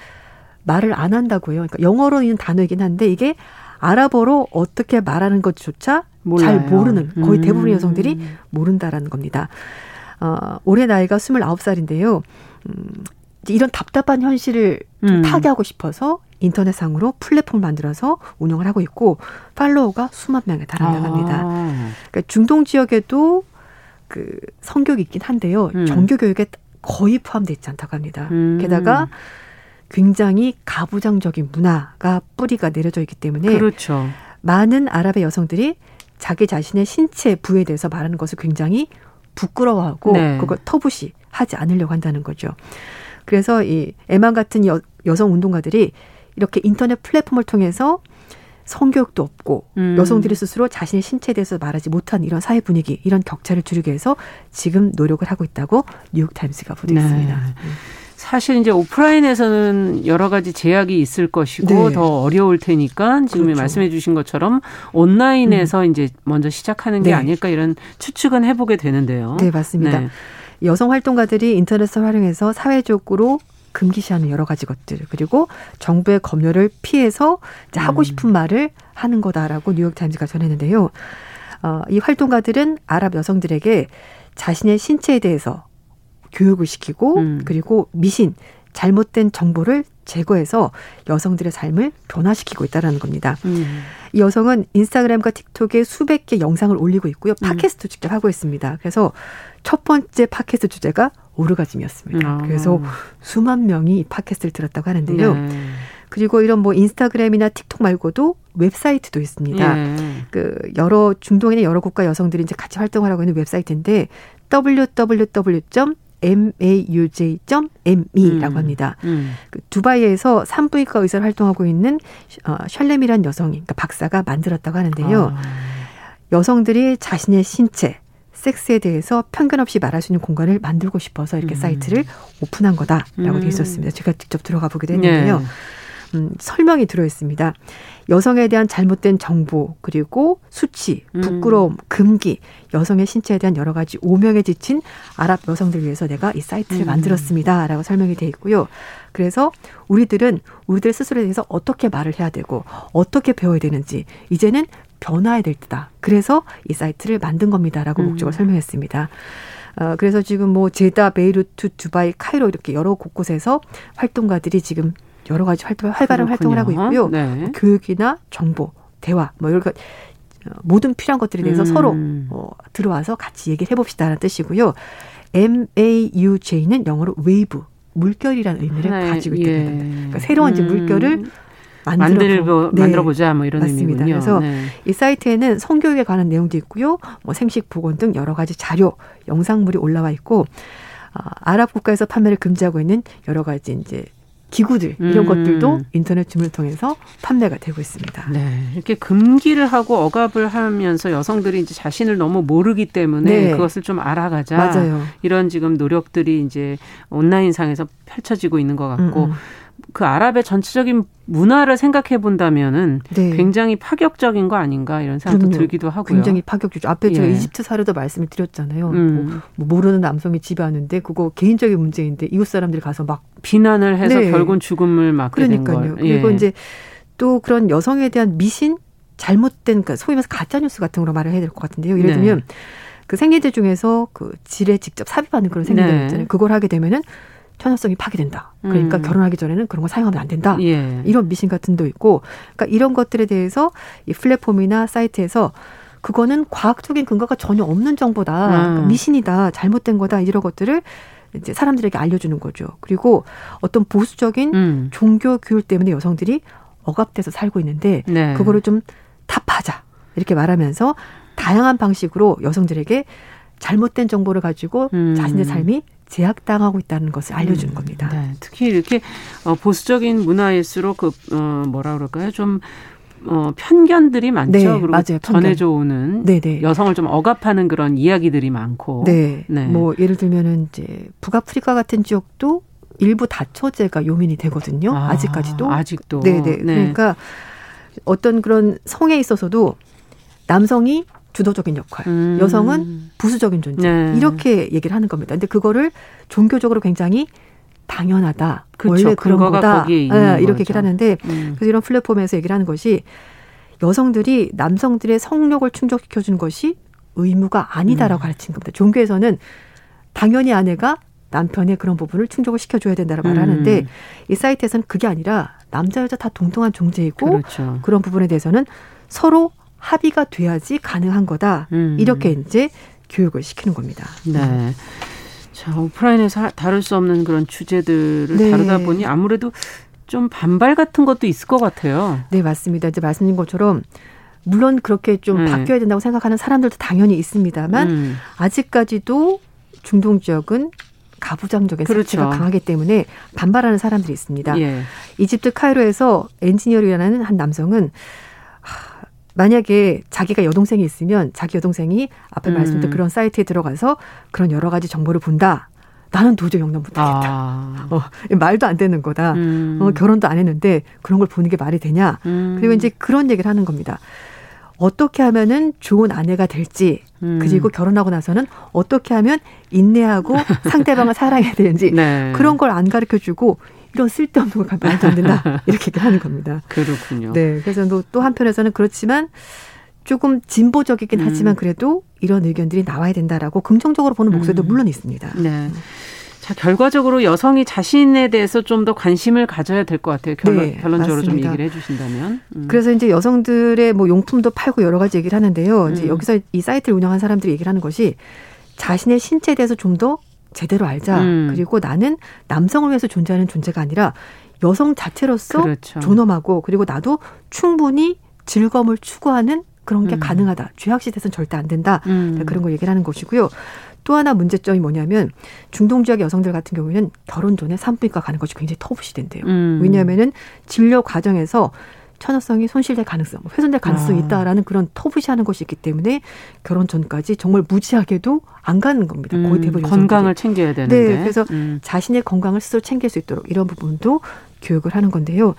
말을 안 한다고요. 그러니까 영어로 있는 단어이긴 한데 이게 아랍어로 어떻게 말하는 것조차 몰라요. 잘 모르는 거의 대부분의 음. 여성들이 모른다라는 겁니다. 어, 올해 나이가 29살인데요. 음, 이런 답답한 현실을 좀 음. 타개하고 싶어서 인터넷상으로 플랫폼을 만들어서 운영을 하고 있고 팔로워가 수만 명에 달한다고 합니다. 아. 그러니까 중동 지역에도 그 성교육이 있긴 한데요. 음. 정교 교육에 거의 포함되어 있지 않다고 합니다. 음. 게다가 굉장히 가부장적인 문화가 뿌리가 내려져 있기 때문에 그렇죠. 많은 아랍의 여성들이 자기 자신의 신체 부에 대해서 말하는 것을 굉장히 부끄러워하고 네. 그걸 터부시 하지 않으려고 한다는 거죠. 그래서 이 에만 같은 여, 여성 운동가들이 이렇게 인터넷 플랫폼을 통해서 성교육도 없고 음. 여성들이 스스로 자신의 신체에 대해서 말하지 못한 이런 사회 분위기, 이런 격차를 줄이기 위해서 지금 노력을 하고 있다고 뉴욕타임스가 보도했습니다. 네. 사실 이제 오프라인에서는 여러 가지 제약이 있을 것이고 네. 더 어려울 테니까 지금 그렇죠. 말씀해 주신 것처럼 온라인에서 음. 이제 먼저 시작하는 게 네. 아닐까 이런 추측은 해보게 되는데요. 네, 맞습니다. 네. 여성 활동가들이 인터넷을 활용해서 사회적으로 금기시하는 여러 가지 것들 그리고 정부의 검열을 피해서 하고 음. 싶은 음. 말을 하는 거다라고 뉴욕타임즈가 전했는데요. 어, 이 활동가들은 아랍 여성들에게 자신의 신체에 대해서 교육을 시키고 음. 그리고 미신 잘못된 정보를 제거해서 여성들의 삶을 변화시키고 있다라는 겁니다. 음. 이 여성은 인스타그램과 틱톡에 수백 개 영상을 올리고 있고요. 음. 팟캐스트 음. 직접 하고 있습니다. 그래서 첫 번째 팟캐스트 주제가 오르가즘이었습니다. 아. 그래서 수만 명이 이 팟캐스트를 들었다고 하는데요. 네. 그리고 이런 뭐 인스타그램이나 틱톡 말고도 웹사이트도 있습니다. 예. 그 여러 중동이나 여러 국가 여성들이 이제 같이 활동하라고 있는 웹사이트인데 www. mauj.me라고 음, 합니다. 음. 그 두바이에서 산부인과 의사를 활동하고 있는 어, 샬렘이란 여성이 그러니까 박사가 만들었다고 하는데요. 아. 여성들이 자신의 신체, 섹스에 대해서 편견 없이 말할 수 있는 공간을 만들고 싶어서 이렇게 음. 사이트를 오픈한 거다라고 음. 돼 있었습니다. 제가 직접 들어가 보기도 했는데요. 네. 음, 설명이 들어 있습니다. 여성에 대한 잘못된 정보 그리고 수치, 음. 부끄러움, 금기, 여성의 신체에 대한 여러 가지 오명에 지친 아랍 여성들 위해서 내가 이 사이트를 음. 만들었습니다라고 설명이 돼 있고요. 그래서 우리들은 우리들 스스로에 대해서 어떻게 말을 해야 되고 어떻게 배워야 되는지 이제는 변화해야 될 때다. 그래서 이 사이트를 만든 겁니다라고 음. 목적을 설명했습니다. 어, 그래서 지금 뭐 제다, 베이루트, 두바이, 카이로 이렇게 여러 곳곳에서 활동가들이 지금 여러 가지 활동, 활발한 그렇군요. 활동을 하고 있고요. 네. 교육이나 정보, 대화, 뭐 이런 것 모든 필요한 것들에 대해서 음. 서로 어, 들어와서 같이 얘기를 해봅시다라는 뜻이고요. MAUJ는 영어로 웨이브, 물결이라는 의미를 네. 가지고 있다는 예. 겁니다. 그러니까 새로운 이제 음. 물결을 만들어 네. 만들어 보자 뭐 이런 맞습니다. 의미군요. 그래서 네. 이 사이트에는 성교육에 관한 내용도 있고요. 뭐 생식 보건 등 여러 가지 자료, 영상물이 올라와 있고 어, 아랍 국가에서 판매를 금지하고 있는 여러 가지 이제 기구들 이런 음. 것들도 인터넷 주문을 통해서 판매가 되고 있습니다. 네, 이렇게 금기를 하고 억압을 하면서 여성들이 이제 자신을 너무 모르기 때문에 네. 그것을 좀 알아가자. 맞아요. 이런 지금 노력들이 이제 온라인 상에서 펼쳐지고 있는 것 같고 음. 음. 그 아랍의 전체적인 문화를 생각해 본다면은 네. 굉장히 파격적인 거 아닌가 이런 생각도 그럼요. 들기도 하고요. 굉장히 파격적이죠. 앞에 예. 제가 이집트 사례도 말씀을 드렸잖아요. 음. 뭐, 뭐 모르는 남성이 지배하는데 그거 개인적인 문제인데 이웃 사람들이 가서 막 비난을 해서 네. 결국은 죽음을 맞게 된 걸. 그리고 예. 이제 또 그런 여성에 대한 미신 잘못된 그러니까 소위 말해서 가짜 뉴스 같은 걸로 말을 해야 될 것 같은데요. 예를 네. 들면 그 생리대 중에서 그 질에 직접 삽입하는 그런 생리대 네. 있잖아요. 그걸 하게 되면은 편협성이 파괴된다. 그러니까 음. 결혼하기 전에는 그런 거 사용하면 안 된다. 예. 이런 미신 같은 도 있고, 그러니까 이런 것들에 대해서 이 플랫폼이나 사이트에서 그거는 과학적인 근거가 전혀 없는 정보다, 음. 그러니까 미신이다, 잘못된 거다 이런 것들을 이제 사람들에게 알려주는 거죠. 그리고 어떤 보수적인 음. 종교 교육 때문에 여성들이 억압돼서 살고 있는데 네. 그거를 좀 타파하자 이렇게 말하면서 다양한 방식으로 여성들에게 잘못된 정보를 가지고 음. 자신의 삶이 제약당하고 있다는 것을 알려주는 음, 겁니다. 네, 특히 이렇게 어, 보수적인 문화일수록 그 어, 뭐라 그럴까요? 좀 어, 편견들이 많죠. 네, 그리고 맞아요. 전해져 오는 네네. 여성을 좀 억압하는 그런 이야기들이 많고. 네. 네. 뭐 예를 들면은 이제 북아프리카 같은 지역도 일부 다처제가 요민이 되거든요. 아, 직까지도 아직도. 네네. 네. 그러니까 어떤 그런 성에 있어서도 남성이 주도적인 역할, 음. 여성은 부수적인 존재 네. 이렇게 얘기를 하는 겁니다. 근데 그거를 종교적으로 굉장히 당연하다. 그쵸, 원래 그런 거다. 네, 이렇게 거죠. 얘기를 하는데 음. 그래서 이런 플랫폼에서 얘기를 하는 것이 여성들이 남성들의 성욕을 충족시켜 주는 것이 의무가 아니다라고 음. 가르친 겁니다. 종교에서는 당연히 아내가 남편의 그런 부분을 충족을 시켜줘야 된다라고 음. 말하는데 이 사이트에서는 그게 아니라 남자 여자 다 동등한 존재이고 그렇죠. 그런 부분에 대해서는 서로 합의가 돼야지 가능한 거다. 음. 이렇게 이제 교육을 시키는 겁니다. 네. 자, 오프라인에서 다룰 수 없는 그런 주제들을 네. 다루다 보니 아무래도 좀 반발 같은 것도 있을 것 같아요. 네, 맞습니다. 이제 말씀드린 것처럼 물론 그렇게 좀 네. 바뀌어야 된다고 생각하는 사람들도 당연히 있습니다만 음. 아직까지도 중동 지역은 가부장적인 그렇죠. 색채가 강하기 때문에 반발하는 사람들이 있습니다. 예. 이집트 카이로에서 엔지니어라는 한 남성은 만약에 자기가 여동생이 있으면 자기 여동생이 앞에 음. 말씀드린 그런 사이트에 들어가서 그런 여러 가지 정보를 본다. 나는 도저히 용납 못하겠다. 아. 어, 말도 안 되는 거다. 음. 어, 결혼도 안 했는데 그런 걸 보는 게 말이 되냐. 음. 그리고 이제 그런 얘기를 하는 겁니다. 어떻게 하면은 좋은 아내가 될지 음. 그리고 결혼하고 나서는 어떻게 하면 인내하고 상대방을 사랑해야 되는지 네. 그런 걸 안 가르쳐 주고 이런 쓸데없는 걸 말도 안 된다. 이렇게 하는 겁니다. 그렇군요. 네. 그래서 또 한편에서는 그렇지만 조금 진보적이긴 음. 하지만 그래도 이런 의견들이 나와야 된다라고 긍정적으로 보는 목소리도 음. 물론 있습니다. 네. 자, 결과적으로 여성이 자신에 대해서 좀 더 관심을 가져야 될 것 같아요. 결론, 네, 결론적으로 맞습니다. 좀 얘기를 해 주신다면. 음. 그래서 이제 여성들의 뭐 용품도 팔고 여러 가지 얘기를 하는데요. 이제 음. 여기서 이 사이트를 운영한 사람들이 얘기를 하는 것이 자신의 신체에 대해서 좀 더 제대로 알자. 음. 그리고 나는 남성을 위해서 존재하는 존재가 아니라 여성 자체로서 그렇죠. 존엄하고 그리고 나도 충분히 즐거움을 추구하는 그런 게 음. 가능하다. 죄악시대에서는 절대 안 된다. 음. 그런 걸 얘기를 하는 것이고요. 또 하나 문제점이 뭐냐면 중동 지역 여성들 같은 경우에는 결혼 전에 산부인과 가는 것이 굉장히 터부시 된대요. 음. 왜냐하면은 진료 과정에서 천여성이 손실될 가능성, 훼손될 가능성이 아. 있다라는 그런 터부시하는 것이 있기 때문에 결혼 전까지 정말 무지하게도 안 가는 겁니다. 음, 거의 대부분 건강을 챙겨야 되는데. 네, 그래서 음. 자신의 건강을 스스로 챙길 수 있도록 이런 부분도 교육을 하는 건데요.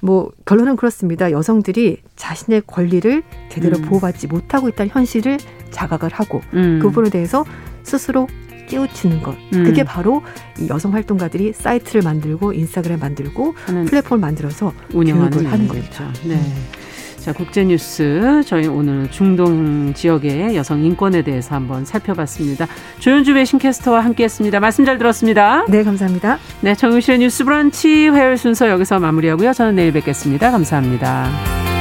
뭐 결론은 그렇습니다. 여성들이 자신의 권리를 제대로 음. 보호받지 못하고 있다는 현실을 자각을 하고 음. 그 부분에 대해서 스스로 깨우치는 것. 음. 그게 바로 이 여성 활동가들이 사이트를 만들고 인스타그램 만들고 플랫폼을 만들어서 운영을 하는 거죠. 네. 자, 국제뉴스. 저희 오늘 중동 지역의 여성 인권에 대해서 한번 살펴봤습니다. 조윤주 외신캐스터와 함께 했습니다. 말씀 잘 들었습니다. 네, 감사합니다. 네, 정유실의 뉴스 브런치 화요일 순서 여기서 마무리하고요. 저는 내일 뵙겠습니다. 감사합니다.